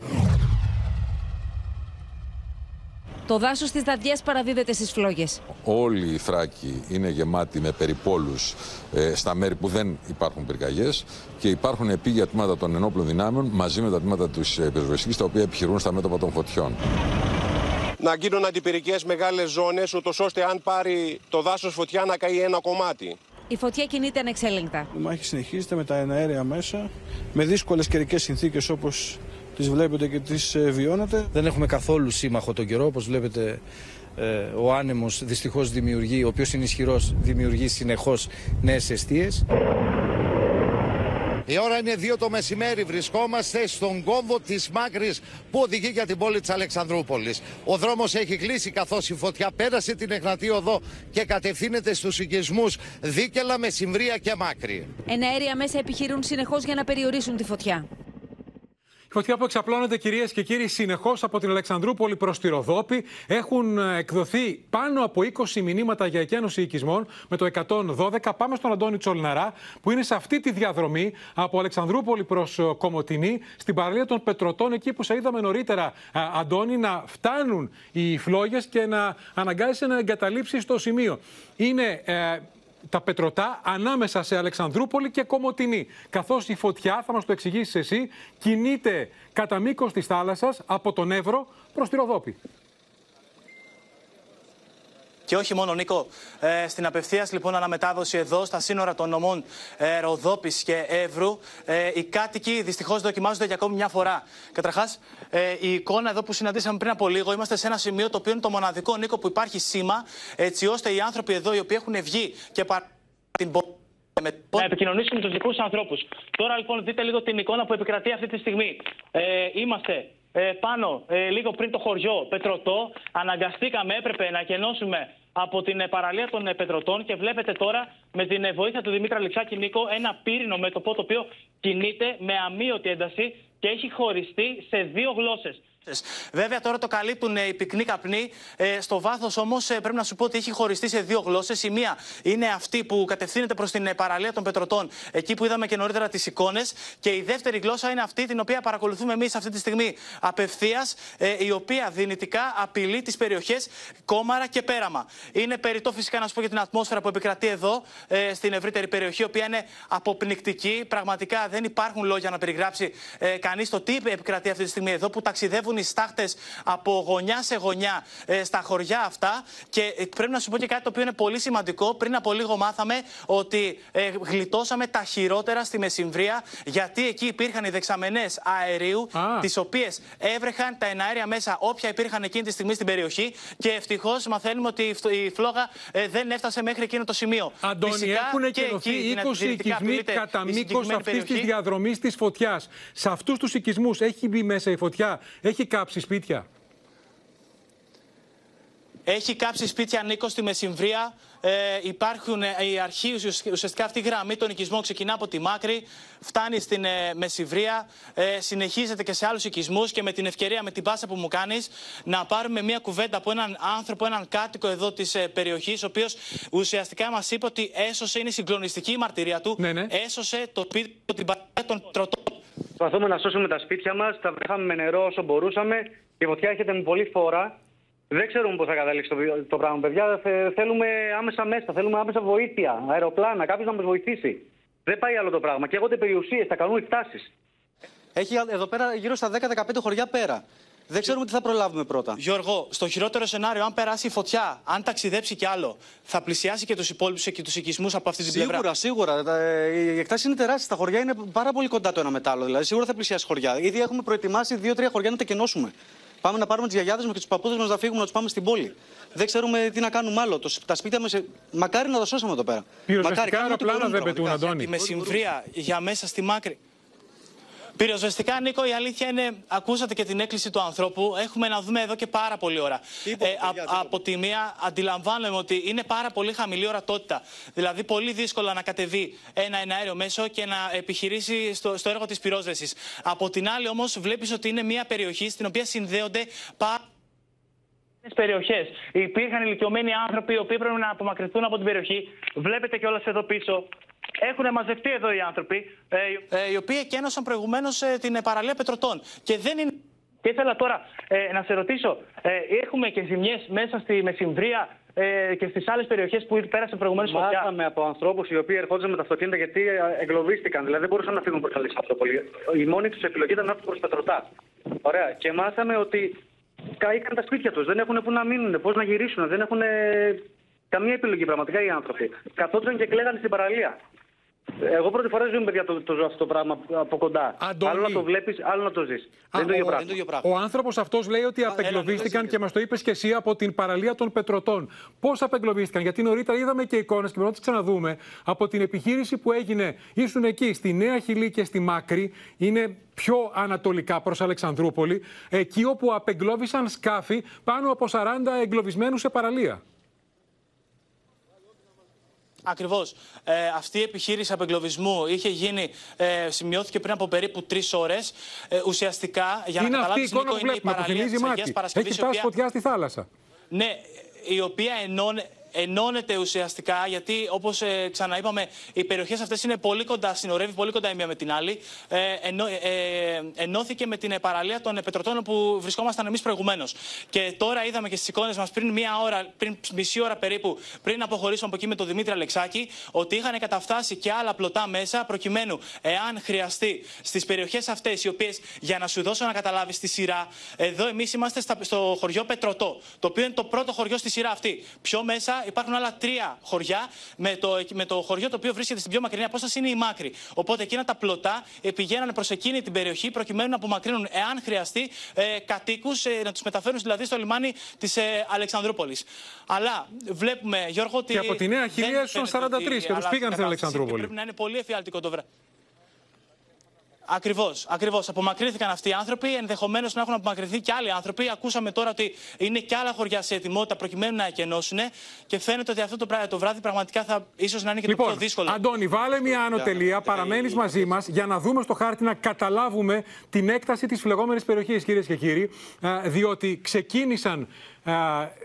Το δάσος της Δαδιές παραδίδεται στις φλόγες. Όλη η Θράκη είναι γεμάτη με περιπόλους ε, στα μέρη που δεν υπάρχουν πυρκαγιές και υπάρχουν επίγεια τμήματα των ενόπλων δυνάμεων μαζί με τα τμήματα της ε, πυροσβεστικής τα οποία επιχειρούν στα μέτωπα των φωτιών. Να γίνουν αντιπυρικές μεγάλες ζώνες, ούτως ώστε αν πάρει το δάσος φωτιά να καεί ένα κομμάτι. Η φωτιά κινείται ανεξέλεγκτα. Η μάχη συνεχίζεται με τα εναέρια μέσα, με δύσκολες καιρικές συνθήκες όπως τις βλέπετε και τις ε, βιώνετε. Δεν έχουμε καθόλου σύμμαχο τον καιρό, όπως βλέπετε ε, ο άνεμος δυστυχώς δημιουργεί, ο οποίος είναι ισχυρός, δημιουργεί συνεχώς νέες αιστείες. Η ώρα είναι 2 το μεσημέρι. Βρισκόμαστε στον κόμβο της Μάκρης που οδηγεί για την πόλη της Αλεξανδρούπολης. Ο δρόμος έχει κλείσει καθώς η φωτιά πέρασε την Εχνατή Οδό και κατευθύνεται στους οικισμούς Δίκελα, Μεσημβρία και Μάκρη. Εναέρια μέσα επιχειρούν συνεχώς για να περιορίσουν τη φωτιά. Φωτιά που εξαπλώνεται κυρίες και κύριοι συνεχώς από την Αλεξανδρούπολη προς τη Ροδόπη. Έχουν ε, εκδοθεί πάνω από 20 μηνύματα για εκένωση οικισμών με το 112. Πάμε στον Αντώνη Τσολναρά που είναι σε αυτή τη διαδρομή από Αλεξανδρούπολη προς ε, Κομωτινή στην παραλία των Πετρωτών εκεί που σε είδαμε νωρίτερα ε, Αντώνη να φτάνουν οι φλόγες και να αναγκάζει να εγκαταλείψεις το σημείο. Είναι τα πετρωτά ανάμεσα σε Αλεξανδρούπολη και Κομωτινή. Καθώς η φωτιά, θα μας το εξηγήσεις εσύ, κινείται κατά μήκος της θάλασσας από τον Εύρο προς τη Ροδόπη. Και όχι μόνο, Νίκο. Ε, στην απευθείας λοιπόν αναμετάδοση εδώ, στα σύνορα των νομών ε, Ροδόπης και Εύρου, ε, οι κάτοικοι δυστυχώς δοκιμάζονται για ακόμη μια φορά. Καταρχάς, ε, η εικόνα εδώ που συναντήσαμε πριν από λίγο, είμαστε σε ένα σημείο το οποίο είναι το μοναδικό, Νίκο, που υπάρχει σήμα, έτσι ώστε οι άνθρωποι εδώ οι οποίοι έχουν βγει και παρ... την να επικοινωνήσουμε με τους δικούς ανθρώπους. Τώρα λοιπόν δείτε λίγο την εικόνα που επικρατεί αυτή τη στιγμή. Ε, είμαστε ε, πάνω, ε, λίγο πριν το χωριό Πετρωτό. Αναγκαστήκαμε, έπρεπε να κενώσουμε από την ε, παραλία των ε, Πετρωτών και βλέπετε τώρα με την βοήθεια του Δημήτρα Λιξάκη Νίκο ένα πύρινο μέτωπο το οποίο κινείται με αμύωτη ένταση και έχει χωριστεί σε δύο γλώσσες. Βέβαια τώρα το καλύπτουν οι πυκνοί καπνοί. Ε, στο βάθος όμως ε, πρέπει να σου πω ότι έχει χωριστεί σε δύο γλώσσες. Η μία είναι αυτή που κατευθύνεται προς την ε, παραλία των Πετρωτών, εκεί που είδαμε και νωρίτερα τις εικόνες. Και η δεύτερη γλώσσα είναι αυτή την οποία παρακολουθούμε εμείς αυτή τη στιγμή απευθείας, ε, η οποία δυνητικά απειλεί τις περιοχές Κόμαρα και Πέραμα. Είναι περιττό φυσικά να σου πω για την ατμόσφαιρα που επικρατεί εδώ, ε, στην ευρύτερη περιοχή, η οποία είναι αποπνικτική. Πραγματικά δεν υπάρχουν λόγια να περιγράψει ε, κανείς το τι επικρατεί αυτή τη στιγμή εδώ, που ταξιδεύουν οι στάχτες από γωνιά σε γωνιά ε, στα χωριά αυτά. Και ε, πρέπει να σου πω και κάτι το οποίο είναι πολύ σημαντικό. Πριν από λίγο μάθαμε ότι ε, γλιτώσαμε τα χειρότερα στη Μεσημβρία, γιατί εκεί υπήρχαν οι δεξαμενές αερίου, τις οποίες έβρεχαν τα εναέρια μέσα όποια υπήρχαν εκείνη τη στιγμή στην περιοχή. Και ευτυχώς μαθαίνουμε ότι η φλόγα ε, δεν έφτασε μέχρι εκείνο το σημείο. Αντώνη, Φυσικά, έχουν εκενωθεί 20 οικισμοί κατά μήκος αυτής της διαδρομής της φωτιάς. Σε αυτούς τους οικισμούς έχει μπει μέσα η φωτιά, έχει κάψει σπίτια; Έχει κάψει σπίτια Νίκος στη Μεσημβρία. Ε, υπάρχουν ε, οι αρχή, ουσιαστικά αυτή η γραμμή των οικισμών ξεκινά από τη Μάκρη, φτάνει στην ε, Μεσημβρία, ε, συνεχίζεται και σε άλλους οικισμούς. Και με την ευκαιρία, με την πάσα που μου κάνεις, να πάρουμε μια κουβέντα από έναν άνθρωπο, έναν κάτοικο εδώ της ε, περιοχής, ο οποίος ουσιαστικά μας είπε ότι έσωσε, είναι συγκλονιστική η μαρτυρία του, Ναι, ναι. έσωσε το σπίτι του, την παρέα των τροτών. Προσπαθούμε να σώσουμε τα σπίτια μας, τα βρήκαμε με νερό όσο μπορούσαμε. Η φωτιά έρχεται με πολύ φόρα. Δεν ξέρουμε πώ θα καταλήξει το, το πράγμα, παιδιά. Θε- θέλουμε άμεσα μέσα, θέλουμε άμεσα βοήθεια, αεροπλάνα, κάποιος να μας βοηθήσει. Δεν πάει άλλο το πράγμα. Καίγονται περιουσίες, θα κάνουν φτάσεις. Έχει εδώ πέρα γύρω στα 10-15 χωριά πέρα. Δεν ξέρουμε τι θα προλάβουμε πρώτα. Γιώργο, στο χειρότερο σενάριο, αν περάσει η φωτιά, αν ταξιδέψει κι άλλο, θα πλησιάσει και τους υπόλοιπους και τους οικισμούς από αυτή την πλευρά; Σίγουρα, σίγουρα. Τα- ε, Οι εκτάσεις είναι τεράστιε. Τα χωριά είναι πάρα πολύ κοντά το ένα με το άλλο. Δηλαδή, σίγουρα θα πλησιάσει χωριά. Ήδη έχουμε προετοιμάσει δύο-τρία χωριά να τα κενώσουμε. Πάμε να πάρουμε τις γιαγιάδες μας και τους παππούδες μας να φύγουμε να τους πάμε στην πόλη. Δεν ξέρουμε τι να κάνουμε άλλο. Το, τα σπίτια μας. Μακάρι να τα σώσαμε εδώ πέρα. Πυροσβεστικά κάνουμε ό,τι αεροπλάνα μπορούμε, δεν πετούν, πραγματικά. Αντώνη. Τη μεσημβρία για μέσα στη μάκρη. Πυροσβεστικά, Νίκο, η αλήθεια είναι, ακούσατε και την έκκληση του ανθρώπου. Έχουμε να δούμε εδώ και πάρα πολλή ώρα. Ε, α- από τη μία, αντιλαμβάνομαι ότι είναι πάρα πολύ χαμηλή ορατότητα. Δηλαδή, πολύ δύσκολο να κατεβεί ένα εναέριο μέσο και να επιχειρήσει στο, στο έργο της πυρόσβεσης. Από την άλλη, όμως, βλέπεις ότι είναι μια περιοχή στην οποία συνδέονται πάρα περιοχές. Υπήρχαν ηλικιωμένοι άνθρωποι οι οποίοι πρέπει να απομακρυνθούν από την περιοχή. Βλέπετε κιόλας εδώ πίσω. Έχουν μαζευτεί εδώ οι άνθρωποι, ε, ε, οι οποίοι εκένωσαν προηγουμένως την ε, παραλία Πετροτών. Και δεν είναι. Και ήθελα τώρα ε, να σε ρωτήσω, ε, έχουμε και ζημιές μέσα στη Μεσημβρία ε, και στις άλλες περιοχές που πέρασε προηγουμένως φωτιά; Μάθαμε από ανθρώπους οι οποίοι ερχόντουσαν με τα αυτοκίνητα γιατί ε, εγκλωβίστηκαν. Δηλαδή δεν μπορούσαν να φύγουν προς Αλεξανδρούπολη. Η μόνη τους επιλογή ήταν να έρθουν προς Πετροτά. Ωραία. Και μάθαμε ότι καήκαν τα σπίτια τους. Δεν έχουν πού να μείνουν, πώς να γυρίσουν. Δεν έχουν ε, καμία επιλογή πραγματικά οι άνθρωποι. Καθόντουσαν και κλαίγανε στην παραλία. Εγώ πρώτη φορά ζούμε, παιδιά, το, το ζω αυτό το πράγμα από κοντά. Αντώνη. Άλλο να το βλέπεις, άλλο να το ζεις. Δεν είναι το ίδιο πράγμα. Ο άνθρωπος αυτός λέει ότι απεγκλωβίστηκαν και μας το είπες και εσύ από την παραλία των Πετροτών. Πώς απεγκλωβίστηκαν, Γιατί νωρίτερα είδαμε και εικόνες και πρέπει να τις ξαναδούμε από την επιχείρηση που έγινε. Ήσουν εκεί στη Νέα Χιλή και στη Μάκρη. Είναι πιο ανατολικά προς Αλεξανδρούπολη. Εκεί όπου απεγκλώβησαν σκάφη πάνω από 40 εγκλωβισμένους σε παραλία. Ακριβώς. Ε, αυτή η επιχείρηση απεγκλωβισμού είχε γίνει, ε, σημειώθηκε πριν από περίπου τρεις ώρες. Ε, ουσιαστικά, για είναι να αυτή η καταλάβεις, εικόνα που βλέπουμε που θυμίζει μάτι. Έχει φτάσει φωτιά στη θάλασσα. Ναι, η οποία ενώνε, ενώνεται ουσιαστικά γιατί όπως ε, ξαναείπαμε, οι περιοχές αυτές είναι πολύ κοντά, συνορεύει πολύ κοντά η μία με την άλλη. Ε, ενώ, ε, ενώθηκε με την ε, παραλία των Πετροτών που βρισκόμασταν εμείς προηγουμένως. Και τώρα είδαμε και στις εικόνες μας πριν μία ώρα, πριν μισή ώρα περίπου, πριν αποχωρήσουμε από εκεί με τον Δημήτρη Αλεξάκη, ότι είχαν καταφτάσει και άλλα πλωτά μέσα προκειμένου, εάν χρειαστεί, στις περιοχές αυτές, οι οποίες για να σου δώσω να καταλάβεις στη σειρά, εδώ εμείς είμαστε στα, στο χωριό Πετροτό, το οποίο είναι το πρώτο χωριό στη σειρά αυτή. Πιο μέσα υπάρχουν άλλα τρία χωριά, με το, με το χωριό το οποίο βρίσκεται στην πιο μακρινή απόσταση είναι η Μάκρη. Οπότε εκείνα τα πλωτά ε, πηγαίνανε προς εκείνη την περιοχή προκειμένου να απομακρύνουν, εάν χρειαστεί, ε, κατοίκους, ε, να τους μεταφέρουν δηλαδή στο λιμάνι της ε, Αλεξανδρούπολης. Αλλά βλέπουμε, Γιώργο, ότι. Και από τη Νέα δεν Χιλή έσωσαν φαίνεται 43 ότι και τους αλλάζει πήγαν η στην κατάσταση Αλεξανδρούπολη. και Πρέπει να είναι πολύ εφιαλτικό το βράδυ. Ακριβώς, ακριβώς. Απομακρύνθηκαν αυτοί οι άνθρωποι. Ενδεχομένως να έχουν απομακρυνθεί και άλλοι άνθρωποι. Ακούσαμε τώρα ότι είναι και άλλα χωριά σε ετοιμότητα προκειμένου να εκενώσουν. Και φαίνεται ότι αυτό το, πρά- το βράδυ πραγματικά θα ίσως να είναι και το Λοιπόν, πιο δύσκολο. Αντώνη, βάλε μια άνω τελεία, παραμένει μαζί μας για να δούμε στο χάρτη να καταλάβουμε την έκταση της φλεγόμενης περιοχής, κυρίες και κύριοι. Α, Διότι ξεκίνησαν, α,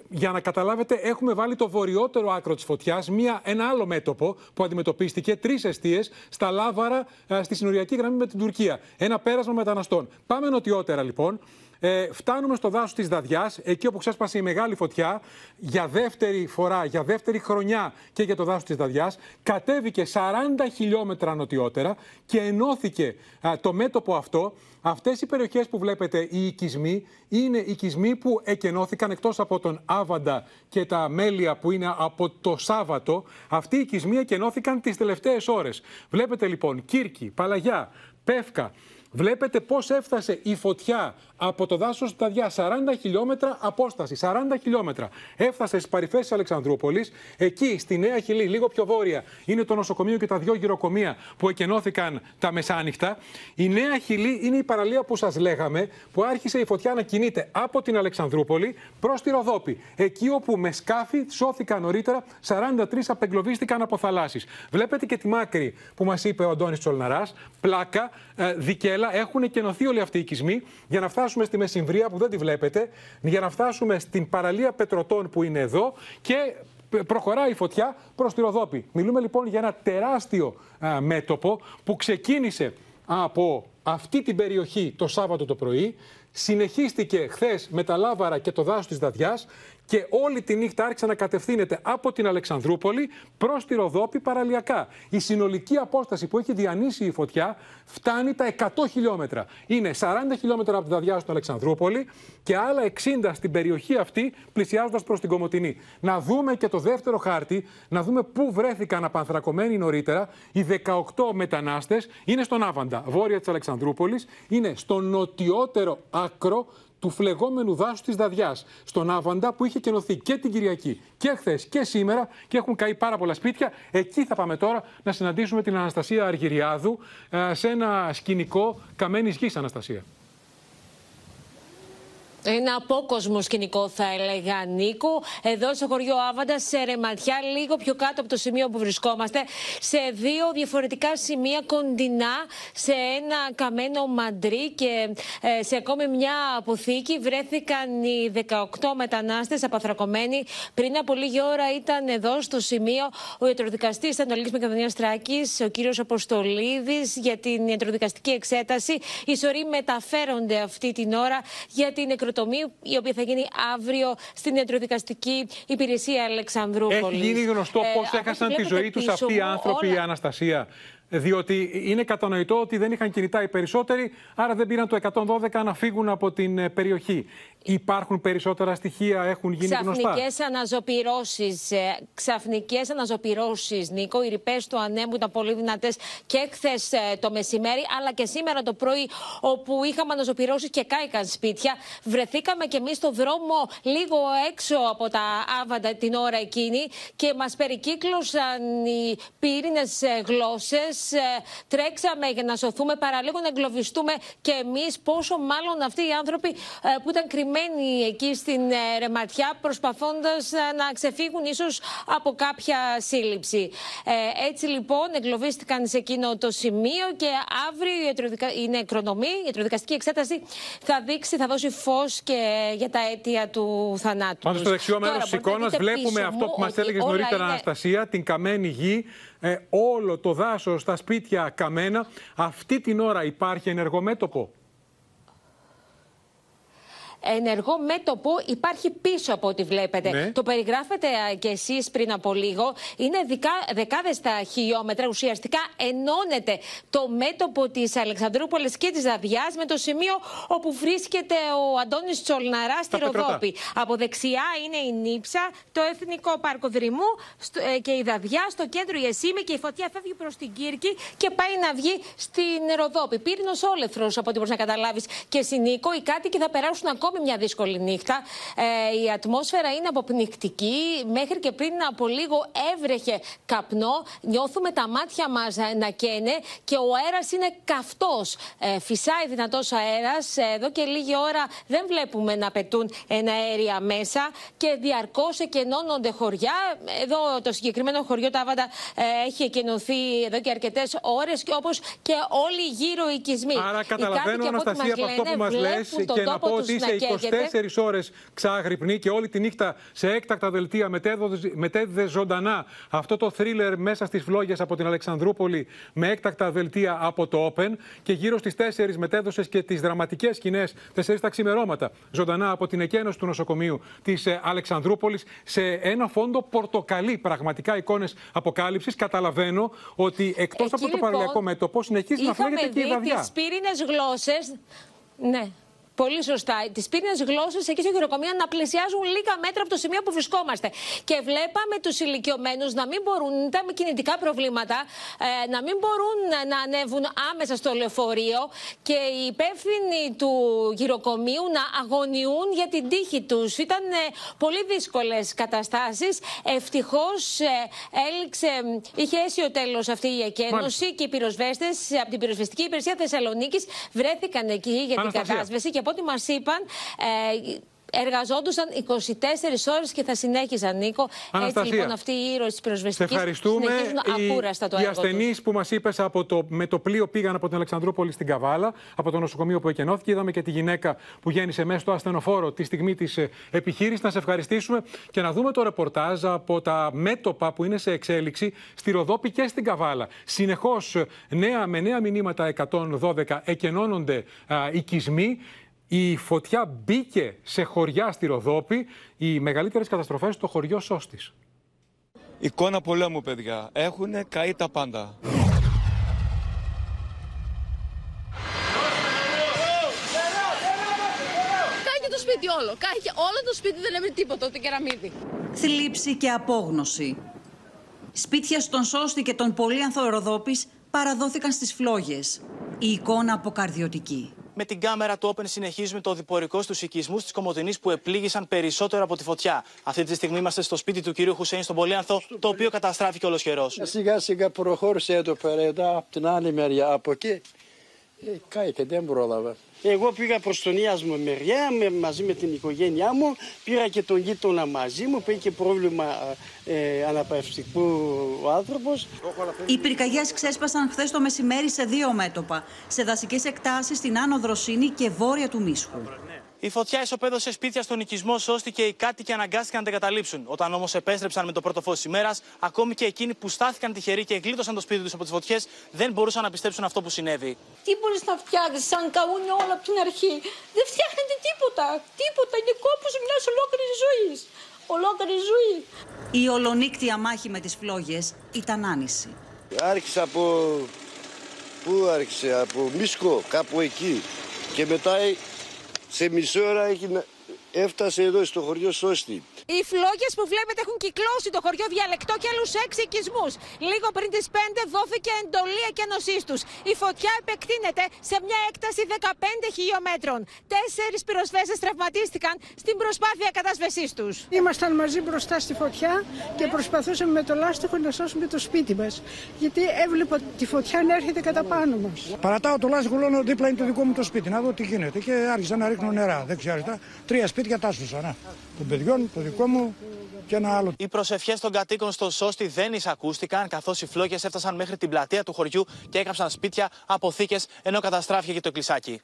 για να καταλάβετε, έχουμε βάλει το βορειότερο άκρο της φωτιάς, ένα άλλο μέτωπο που αντιμετωπίστηκε, τρεις αιστείες στα Λάβαρα, α, στη συνοριακή γραμμή με την Τουρκία. Ένα πέρασμα μεταναστών. Πάμε νοτιότερα λοιπόν. Ε, φτάνουμε στο δάσος της Δαδιάς, εκεί όπου ξέσπασε η μεγάλη φωτιά, για δεύτερη φορά, για δεύτερη χρονιά και για το δάσος της Δαδιάς. Κατέβηκε 40 χιλιόμετρα νοτιότερα και ενώθηκε α, το μέτωπο αυτό. Αυτές οι περιοχές που βλέπετε, οι οικισμοί, είναι οικισμοί που εκενώθηκαν εκτός από τον Άβαντα και τα μέλια που είναι από το Σάββατο. Αυτοί οι οικισμοί εκενώθηκαν τις τελευταίες ώρες. Βλέπετε λοιπόν Κύρκη, Παλαγιά, Πεύκα, Βλέπετε πώς έφτασε η φωτιά από το δάσος Σταδιά, 40 χιλιόμετρα απόσταση. 40 χιλιόμετρα. Έφτασε στις παρυφέ της Αλεξανδρούπολης. Εκεί, στη Νέα Χιλή, λίγο πιο βόρεια, είναι το νοσοκομείο και τα δύο γυροκομεία που εκενώθηκαν τα μεσάνυχτα. Η Νέα Χιλή είναι η παραλία που σας λέγαμε, που άρχισε η φωτιά να κινείται από την Αλεξανδρούπολη προς τη Ροδόπη. Εκεί όπου με σκάφη σώθηκαν νωρίτερα 43 απεγκλωβίστηκαν από θαλάσσει. Βλέπετε και τη μάκρη που μας είπε ο Αντώνης Τσολναράς. Πλάκα, ε, δικέλα, έχουν κενωθεί όλοι αυτοί οι οικισμοί για να φτάσουμε στη Μεσημβρία που δεν τη βλέπετε, για να φτάσουμε στην παραλία Πετροτών που είναι εδώ και προχωράει η φωτιά προς τη Ροδόπη. Μιλούμε λοιπόν για ένα τεράστιο α, μέτωπο που ξεκίνησε από αυτή την περιοχή το Σάββατο το πρωί, συνεχίστηκε χθες με τα Λάβαρα και το δάσος της Δαδιά και όλη τη νύχτα άρχισε να κατευθύνεται από την Αλεξανδρούπολη προς τη Ροδόπη παραλιακά. Η συνολική απόσταση που έχει διανύσει η φωτιά φτάνει τα 100 χιλιόμετρα. Είναι 40 χιλιόμετρα από τη Δαδιά στην Αλεξανδρούπολη και άλλα 60 στην περιοχή αυτή πλησιάζοντας προς την Κομωτινή. Να δούμε και το δεύτερο χάρτη, να δούμε πού βρέθηκαν απανθρακωμένοι νωρίτερα. Οι 18 μετανάστες είναι στον Άβαντα, βόρεια της Αλεξανδρούπολης, είναι στο νοτιότερο άκρο του φλεγόμενου δάσους της Δαδιάς, στον Άβαντα που είχε κενωθεί και την Κυριακή και χθες και σήμερα και έχουν καεί πάρα πολλά σπίτια. Εκεί θα πάμε τώρα να συναντήσουμε την Αναστασία Αργυριάδου ε, σε ένα σκηνικό καμένης γης, Αναστασία. Ένα απόκοσμο σκηνικό θα έλεγα Νίκο. Εδώ στο χωριό Άβαντα, σε ρεματιά, λίγο πιο κάτω από το σημείο που βρισκόμαστε, σε δύο διαφορετικά σημεία κοντινά, σε ένα καμένο μαντρί και ε, σε ακόμη μια αποθήκη βρέθηκαν οι 18 μετανάστες απαθρακωμένοι. Πριν από λίγη ώρα ήταν εδώ στο σημείο ο ιατροδικαστής Ανατολικής Μακεδονίας Τράκης, ο κύριος Αποστολίδης, για την ιατροδικαστική εξέταση. Οι σωροί μεταφέρονται αυτή την ώρα για την η οποία θα γίνει αύριο στην Ιατροδικαστική Υπηρεσία Αλεξανδρούπολης. Έχει γίνει γνωστό ε, πώς έχασαν τη ζωή τους αυτοί οι άνθρωποι, όλα... η Αναστασία. Διότι είναι κατανοητό ότι δεν είχαν κινητά οι περισσότεροι, άρα δεν πήραν το 112 να φύγουν από την ε, περιοχή. Υπάρχουν περισσότερα στοιχεία, έχουν γίνει ξαφνικές γνωστά. Ξαφνικές αναζωπηρώσεις, ε, ξαφνικές αναζωπηρώσεις, Νίκο. Οι ρηπές του ανέμου ήταν πολύ δυνατές και χθες το μεσημέρι, αλλά και σήμερα το πρωί, όπου είχαμε αναζωπηρώσεις και κάηκαν σπίτια. Βρεθήκαμε και εμείς στο δρόμο λίγο έξω από τα άβαντα την ώρα εκείνη και μας περικύκλωσαν οι πύρινες γλώσσες ε, τρέξαμε για να σωθούμε, παραλίγο να εγκλωβιστούμε και εμείς, πόσο μάλλον αυτοί οι άνθρωποι ε, που ήταν κρυμμένοι εκεί στην ε, ρεματιά, προσπαθώντας να ξεφύγουν ίσως από κάποια σύλληψη. Έτσι λοιπόν εγκλωβίστηκαν σε εκείνο το σημείο και αύριο η νεκρονομία, η ιατροδικαστική εξέταση θα δείξει, θα δώσει φως και για τα αίτια του θανάτου. Πάντως στο δεξιό μέρος της εικόνας βλέπουμε αυτό που μας έλεγε νωρίτερα, είναι... Αναστασία, την καμένη γη ε, όλο το δάσος, τα σπίτια καμένα. Αυτή την ώρα υπάρχει ενεργό μέτωπο ενεργό μέτωπο υπάρχει πίσω από ό,τι βλέπετε. Ναι. Το περιγράφετε και εσείς πριν από λίγο. Είναι δεκάδες τα χιλιόμετρα. Ουσιαστικά ενώνεται το μέτωπο της Αλεξανδρούπολης και της Δαδιά με το σημείο όπου βρίσκεται ο Αντώνης Τσολναρά στη Ροδόπη. Από δεξιά είναι η Νύψα, το Εθνικό Πάρκο Δρυμού ε, και η Δαδιά. Στο κέντρο η Εσήμη και η φωτιά φεύγει προς την Κύρκη και πάει να βγει στην Ροδόπη. Πύρινο όλεθρος από ό,τι μπορείς να καταλάβεις και συνήκω. Οι κάτοικοι θα περάσουν ακόμα ακόμη μια δύσκολη νύχτα. Ε, η ατμόσφαιρα είναι αποπνικτική. Μέχρι και πριν από λίγο έβρεχε καπνό. Νιώθουμε τα μάτια μας να καίνε και ο αέρας είναι καυτός. Ε, φυσάει δυνατός αέρας. Εδώ και λίγη ώρα δεν βλέπουμε να πετούν ένα αέρια μέσα και διαρκώς εκενώνονται χωριά. Εδώ το συγκεκριμένο χωριό Τάβαντα ε, έχει εκενωθεί εδώ και αρκετές ώρες, όπως και όλοι γύρω οι οικισμοί. Άρα καταλαβαίνω, Αναστασία, από αυτό που μας λες και να πω ότι είσαι 24 ώρες ξάγρυπνη και όλη τη νύχτα σε έκτακτα δελτία μετέδιδε ζωντανά αυτό το θρίλερ μέσα στις φλόγε από την Αλεξανδρούπολη με έκτακτα δελτία από το Open και γύρω στις 4 μετέδωσε και τις δραματικές σκηνές 4 τα ξημερώματα ζωντανά από την εκένωση του νοσοκομείου της ε, Αλεξανδρούπολης σε ένα φόντο πορτοκαλί. Πραγματικά εικόνες αποκάλυψης. Καταλαβαίνω ότι εκτός από το λοιπόν, παραλιακό μέτωπο συνεχίζει να φλέγεται και η βαδιά. Τις πύρινες γλώσσες. Ναι. Πολύ σωστά, τις πύρινε γλώσσες εκεί στο γυροκομείο να πλησιάζουν λίγα μέτρα από το σημείο που βρισκόμαστε. Και βλέπαμε τους ηλικιωμένους να μην μπορούν, ήταν με κινητικά προβλήματα, ε, να μην μπορούν να ανέβουν άμεσα στο λεωφορείο και οι υπεύθυνοι του γυροκομείου να αγωνιούν για την τύχη τους. Ήταν ε, πολύ δύσκολες καταστάσεις. Ευτυχώς ε, έληξε, είχε αίσιο τέλος αυτή η εκένωση και οι πυροσβέστες από την πυροσβεστική υπηρεσία Θεσσαλονίκης βρέθηκαν εκεί για την κατάσβεση και από ό,τι μας είπαν, ε, εργαζόντουσαν 24 ώρες και θα συνέχιζαν, Νίκο. Αναστασία. Έτσι λοιπόν αυτοί οι ήρωες της Σε πυροσβεστική ευχαριστούμε. συνεχίζουν ακούραστα το οι έργο τους. ασθενείς που μας είπες με το πλοίο πήγαν από την Αλεξανδρούπολη στην Καβάλα, από το νοσοκομείο που εκενώθηκε. Είδαμε και τη γυναίκα που γέννησε μέσα στο ασθενοφόρο τη στιγμή της επιχείρησης. Να σε ευχαριστήσουμε και να δούμε το ρεπορτάζ από τα μέτωπα που είναι σε εξέλιξη στη Ροδόπη και στην Καβάλα. Συνεχώς νέα με νέα μηνύματα 112 εκενώνονται α, οικισμοί. Η φωτιά μπήκε σε χωριά στη Ροδόπη. Οι μεγαλύτερες καταστροφές στο χωριό Σώστης. Εικόνα πολέμου, παιδιά. Έχουν καεί τα πάντα. Κάγε το σπίτι όλο. Κάγε όλο το σπίτι, δεν έμεινε τίποτα, ούτε κεραμίδι. Θλίψη και απόγνωση. Σπίτια στον Σώστη και τον Πολύανθο Ροδόπης παραδόθηκαν στις φλόγες. Η εικόνα αποκαρδιωτική. Με την κάμερα του Open συνεχίζουμε το διπορικό στους οικισμούς της Κομωτινής που επλήγησαν περισσότερο από τη φωτιά. Αυτή τη στιγμή είμαστε στο σπίτι του κυρίου Χουσέιν στον Πολύανθο, το οποίο καταστράφηκε ολοσχερό. Σιγά σιγά προχώρησε εδώ πέρα, εδώ από την άλλη μεριά, από εκεί. Ε, κάηκε, δεν πρόλαβα. Εγώ πήγα προς τον Ίας μου μεριά με, μαζί με την οικογένειά μου. Πήρα και τον γείτονα μαζί μου που είχε πρόβλημα ε, αναπαυστικού ο άνθρωπος. Οι πυρκαγιές ξέσπασαν χθες το μεσημέρι σε δύο μέτωπα. Σε δασικές εκτάσεις στην Άνω Δροσίνη και βόρεια του Μίσχου. Η φωτιά ισοπαίδωσε σπίτια στον οικισμό Σώστη και οι κάτοικοι αναγκάστηκαν να τα εγκαταλείψουν. Όταν όμως επέστρεψαν με το πρώτο φως της ημέρας, ακόμη και εκείνοι που στάθηκαν τυχεροί και γλίτωσαν το σπίτι τους από τις φωτιές δεν μπορούσαν να πιστέψουν αυτό που συνέβη. Τι μπορείς να φτιάξεις, σαν καούν όλα από την αρχή; Δεν φτιάχνετε τίποτα. Τίποτα. Είναι κόπος μιας ολόκληρης ζωής. Ολόκληρη ζωή. Η ολονύκτια μάχη με τις φλόγες ήταν άνηση. Άρχισε από... Πού άρχισε, από Μίσκο, κάπου εκεί. Και μετά σε μισή ώρα έχει... να- έφτασε εδώ στο χωριό Σώστη. Οι φλόγες που βλέπετε έχουν κυκλώσει το χωριό διαλεκτό και άλλους έξι οικισμούς. Λίγο πριν τις 5 δόθηκε εντολή εκένωσής τους. Η φωτιά επεκτείνεται σε μια έκταση 15 χιλιόμετρων. Τέσσερις πυροσβέστες τραυματίστηκαν στην προσπάθεια κατάσβεσής τους. Ήμασταν μαζί μπροστά στη φωτιά και προσπαθούσαμε με το λάστιχο να σώσουμε το σπίτι μας. Γιατί έβλεπα τη φωτιά να έρχεται κατά πάνω μας. Παρατάω το λάστιχο, λέω δίπλα είναι το δικό μου το σπίτι, να δω τι γίνεται. Και άρχισα να ρίχνω νερά, δεξιά-αριστερά. Τρία σπίτια τάσουσα. Να. Των παιδιών, το δικό μου και ένα άλλο. Οι προσευχές των κατοίκων στο Σώστη δεν εισακούστηκαν, καθώς οι φλόγες έφτασαν μέχρι την πλατεία του χωριού και έκαψαν σπίτια, αποθήκες, ενώ καταστράφηκε και το εκκλησάκι.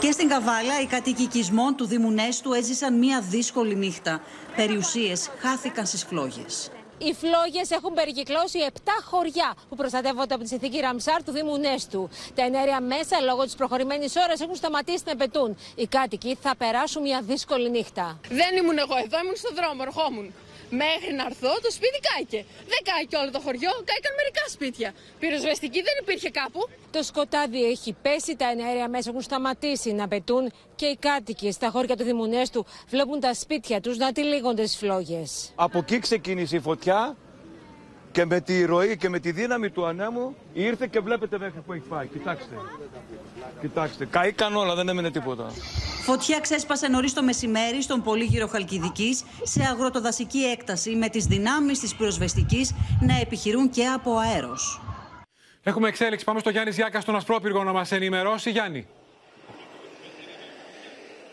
Και στην Καβάλα, οι κατοίκοι οικισμών του Δήμου Νέστου έζησαν μία δύσκολη νύχτα. Περιουσίες χάθηκαν στις φλόγες. Οι φλόγες έχουν περικυκλώσει 7 χωριά που προστατεύονται από τη συνθήκη Ραμσάρ του Δήμου Νέστου. Τα ενέργεια μέσα, λόγω της προχωρημένης ώρας, έχουν σταματήσει να πετούν. Οι κάτοικοι θα περάσουν μια δύσκολη νύχτα. Δεν ήμουν εγώ εδώ, ήμουν στον δρόμο, ερχόμουν. Μέχρι να έρθω, το σπίτι κάηκε. Δεν κάηκε όλο το χωριό, κάηκαν μερικά σπίτια. Πυροσβεστική δεν υπήρχε κάπου. Το σκοτάδι έχει πέσει, τα ενέργεια μέσα έχουν σταματήσει να πετούν και οι κάτοικοι στα χώρια του Δήμου Νέστου βλέπουν τα σπίτια τους να τυλίγονται στις φλόγες. Από εκεί ξεκίνησε η φωτιά και με τη ροή και με τη δύναμη του ανέμου ήρθε και βλέπετε μέχρι που έχει πάει. Κοιτάξτε. Κοιτάξτε. Καήκαν όλα, δεν έμεινε τίποτα. Φωτιά ξέσπασε νωρίς το μεσημέρι στον πολύγυρο Χαλκιδικής σε αγροτοδασική έκταση με τις δυνάμεις της πυροσβεστικής να επιχειρούν και από αέρος. Έχουμε εξέλιξη. Πάμε στο Γιάννη Ζιάκας στον Ασπρόπυργο να μας ενημερώσει. Γιάννη.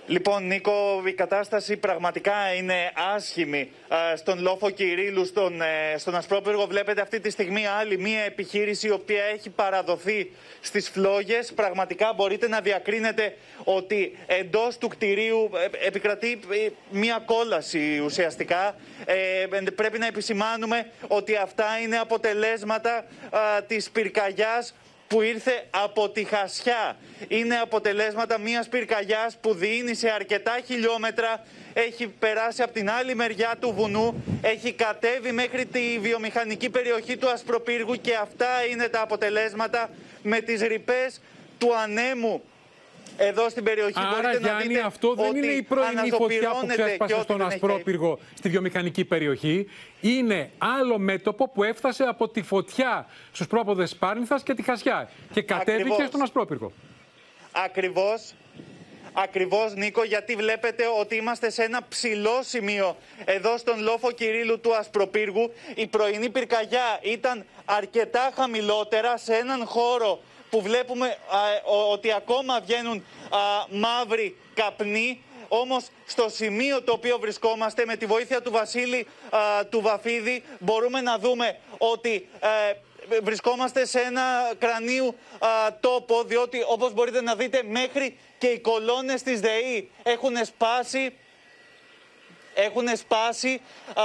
Λοιπόν, Νίκο, η κατάσταση πραγματικά είναι άσχημη ε, στον λόφο Κυρίλου, στον, ε, στον Ασπρόπυργο. Βλέπετε αυτή τη στιγμή άλλη μία επιχείρηση η οποία έχει παραδοθεί στις φλόγες. Πραγματικά μπορείτε να διακρίνετε ότι εντός του κτηρίου ε, επικρατεί ε, μία κόλαση ουσιαστικά. Ε, πρέπει να επισημάνουμε ότι αυτά είναι αποτελέσματα ε, της πυρκαγιάς που ήρθε από τη Χασιά. Είναι αποτελέσματα μιας πυρκαγιάς που δίνει σε αρκετά χιλιόμετρα, έχει περάσει από την άλλη μεριά του βουνού, έχει κατέβει μέχρι τη βιομηχανική περιοχή του Ασπροπύργου και αυτά είναι τα αποτελέσματα με τις ρηπές του ανέμου εδώ στην περιοχή. Άρα, Μπορείτε να Γιάννη, δείτε αυτό δεν ότι είναι η πρωινή φωτιά που αναζωπυρώνεται ξέσπασε και στον ό,τι δεν έχει Ασπρόπυργο στη βιομηχανική περιοχή. Είναι άλλο μέτωπο που έφτασε από τη φωτιά στους πρόποδες Πάρνηθας και τη Χασιά και κατέβηκε Ακριβώς. στον Ασπρόπυργο. Ακριβώς. Ακριβώς Νίκο γιατί βλέπετε ότι είμαστε σε ένα ψηλό σημείο εδώ στον λόφο Κυρίλου του Ασπροπύργου. Η πρωινή πυρκαγιά ήταν αρκετά χαμηλότερα σε έναν χώρο που βλέπουμε α, ο- ότι ακόμα βγαίνουν α, μαύροι καπνοί. Όμως στο σημείο το οποίο βρισκόμαστε με τη βοήθεια του Βασίλη α, του Βαφίδη μπορούμε να δούμε ότι ε, βρισκόμαστε σε ένα κρανίου α, τόπο διότι όπως μπορείτε να δείτε μέχρι και οι κολόνες της ΔΕΗ έχουν σπάσει έχουν σπάσει, α,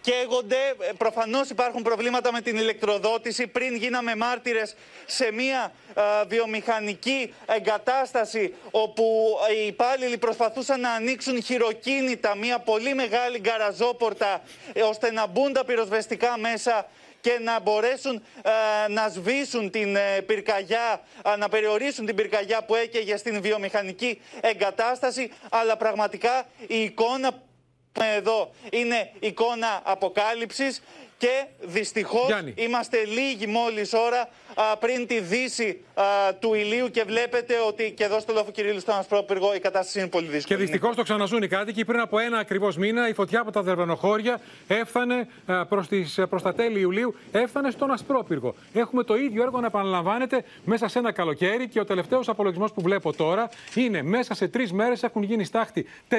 καίγονται. Ε, Προφανώς υπάρχουν προβλήματα με την ηλεκτροδότηση. Πριν γίναμε μάρτυρες σε μια α, βιομηχανική εγκατάσταση όπου οι υπάλληλοι προσπαθούσαν να ανοίξουν χειροκίνητα, μια πολύ μεγάλη γκαραζόπορτα ε, ώστε να μπουν τα πυροσβεστικά μέσα και να μπορέσουν ε, να σβήσουν την ε, πυρκαγιά, ε, να περιορίσουν την πυρκαγιά που έκαιγε στην βιομηχανική εγκατάσταση. Αλλά πραγματικά η εικόνα που έχουμε εδώ είναι εικόνα αποκάλυψης και δυστυχώς Γιάννη. είμαστε λίγοι μόλις ώρα α, πριν τη δύση α, του ηλίου και βλέπετε ότι και εδώ στο Λόφο Κυρίλου στον Ασπρόπυργο η κατάσταση είναι πολύ Και δύσκολη. δυστυχώς το ξαναζούν οι κάτοικοι. Πριν από ένα ακριβώς μήνα, η φωτιά από τα δερβενοχώρια έφτανε προς προς τα τέλη Ιουλίου, έφτανε στον Ασπρόπυργο. Έχουμε το ίδιο έργο να επαναλαμβάνεται μέσα σε ένα καλοκαίρι και ο τελευταίος απολογισμός που βλέπω τώρα είναι μέσα σε τρεις μέρες έχουν γίνει στάχτη 400.000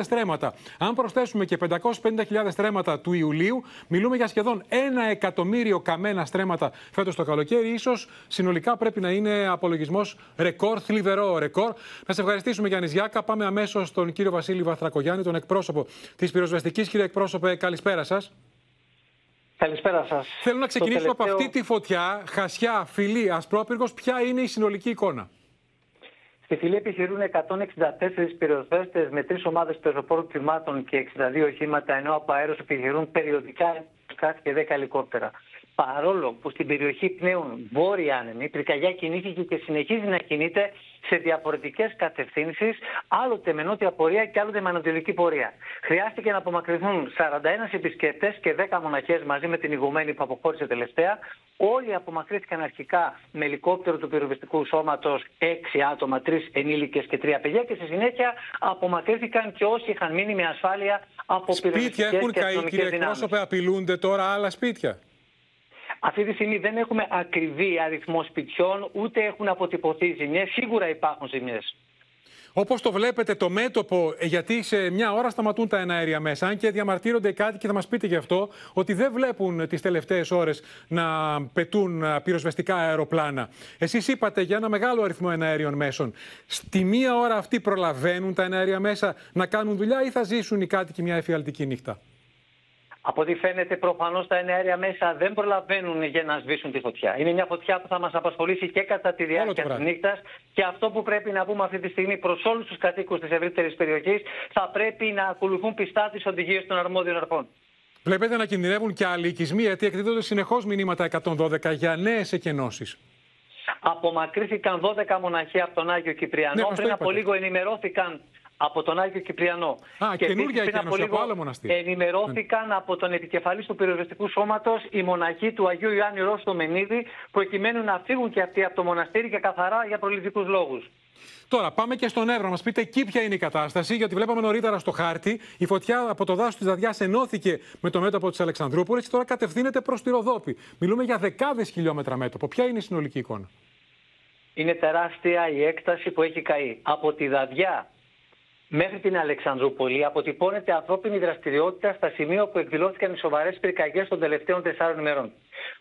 στρέμματα. Αν προσθέσουμε και 550.000 στρέμματα του Ιουλίου, μιλούμε για σχεδόν ένα εκατομμύριο καμένα στρέμματα φέτος το καλοκαίρι. σω συνολικά πρέπει να είναι απολογισμός ρεκόρ, θλιβερό ρεκόρ. Να σε ευχαριστήσουμε, Γιάννης Γιάκα. Πάμε αμέσως στον κύριο Βασίλη Βαθρακογιάννη, τον εκπρόσωπο της πυροσβεστικής. Κύριε εκπρόσωπε, καλησπέρα σας. Καλησπέρα σας. Θέλω να ξεκινήσω από τελευταίο- αυτή τη φωτιά, χασιά, φιλή, ασπρόπυργος. Ποια είναι η συνολική εικόνα; Στη φυλή επιχειρούν 164 πυροσβέστες με τρεις ομάδες πεζοπόρων τμήματων και 62 οχήματα, ενώ από αέρος επιχειρούν περιοδικά σκάφη και 10 ελικόπτερα. Παρόλο που στην περιοχή πνέουν βόρεια άνεμοι, η πυρκαγιά κινήθηκε και συνεχίζει να κινείται σε διαφορετικές κατευθύνσεις, άλλοτε με νότια πορεία και άλλοτε με ανατολική πορεία. Χρειάστηκε να απομακρυνθούν 41 επισκέπτες και 10 μοναχές μαζί με την ηγουμένη που αποχώρησε τελευταία. Όλοι απομακρύνθηκαν αρχικά με ελικόπτερο του πυροβιστικού σώματος 6 άτομα, 3 ενήλικες και 3 παιδιά και στη συνέχεια απομακρύνθηκαν και όσοι είχαν μείνει με ασφάλεια από Σπίτια πυροβιστικές έχουν και καεί, αστυνομικές κύριε δυνάμεις. εκπρόσωπε, απειλούνται τώρα άλλα σπίτια; Αυτή τη στιγμή δεν έχουμε ακριβή αριθμό σπιτιών, ούτε έχουν αποτυπωθεί ζημιές. Σίγουρα υπάρχουν ζημιές. Όπως το βλέπετε, το μέτωπο, ε, γιατί σε μια ώρα σταματούν τα εναέρια μέσα, αν και διαμαρτύρονται οι κάτοικοι, θα μας πείτε γι' αυτό, ότι δεν βλέπουν τις τελευταίες ώρες να πετούν α, πυροσβεστικά αεροπλάνα. Εσείς είπατε για ένα μεγάλο αριθμό εναέριων μέσων. Στη μία ώρα αυτή προλαβαίνουν τα εναέρια μέσα να κάνουν δουλειά ή θα ζήσουν οι κάτοικοι μια εφιαλτική νύχτα; Από ό,τι φαίνεται, προφανώς τα εναέρια μέσα δεν προλαβαίνουν για να σβήσουν τη φωτιά. Είναι μια φωτιά που θα μας απασχολήσει και κατά τη διάρκεια της βράδυ. νύχτας. Και αυτό που πρέπει να πούμε αυτή τη στιγμή προς όλους τους κατοίκους της ευρύτερης περιοχής, θα πρέπει να ακολουθούν πιστά τις οδηγίες των αρμόδιων αρχών. Βλέπετε να κινδυνεύουν και άλλοι οικισμοί, γιατί εκδίδονται συνεχώς μηνύματα 112 για νέες εκενώσεις. Απομακρύθηκαν 12 μοναχοί από τον Άγιο Κυπριανό. Ναι, μας το πριν από είπατε. λίγο ενημερώθηκαν από τον Άγιο Κυπριανό. Α, και καινούργια επίσης πριν εκένωση, από από άλλο λίγο μοναστήρι. ενημερώθηκαν από τον επικεφαλής του πυροσβεστικού σώματος οι μοναχοί του Αγίου Ιωάννη Ρώστο Μενίδη, προκειμένου να φύγουν και αυτοί από το μοναστήρι και καθαρά για προληπτικούς λόγους. Τώρα πάμε και στον Εύρο. Μας πείτε εκεί ποια είναι η κατάσταση, γιατί βλέπαμε νωρίτερα στο χάρτη η φωτιά από το δάσος της Δαδιά ενώθηκε με το μέτωπο της Αλεξανδρούπολης και τώρα κατευθύνεται προς τη Ροδόπη. Μιλούμε για δεκάδες χιλιόμετρα μέτωπο. Ποια είναι η συνολική εικόνα; Είναι τεράστια η έκταση που έχει καεί. Από τη Δαδιά μέχρι την Αλεξανδρούπολη αποτυπώνεται ανθρώπινη δραστηριότητα στα σημεία που εκδηλώθηκαν οι σοβαρές πυρκαγιές των τελευταίων τεσσάρων ημερών.